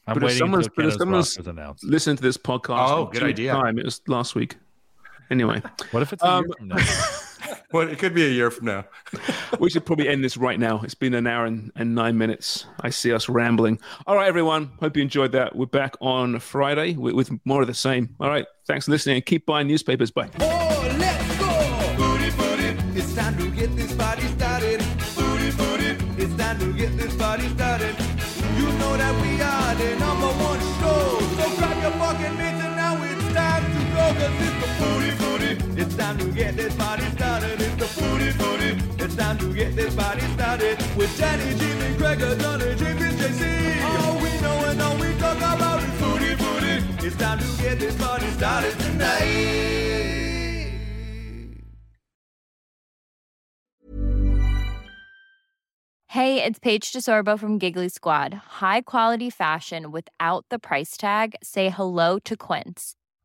I'm But if waiting someone's- until but if Canada's someone's- roster's announced. Listen to this podcast. Oh, good idea. Time. It was last week. Anyway, <laughs> What if it's a Um, year from now? <laughs> Well, it could be a year from now. <laughs> we should probably end this right now. It's been an hour and, and nine minutes. I see us rambling. All right, everyone. Hope you enjoyed that. We're back on Friday with, with more of the same. All right. Thanks for listening and keep buying newspapers. Bye. Get this party started. With Jim, and Gregor, James, and JC. All we know and all we talk about is. It's time to get this party started tonight. Hey, it's Paige DeSorbo from Giggly Squad. High quality fashion without the price tag. Say hello to Quince.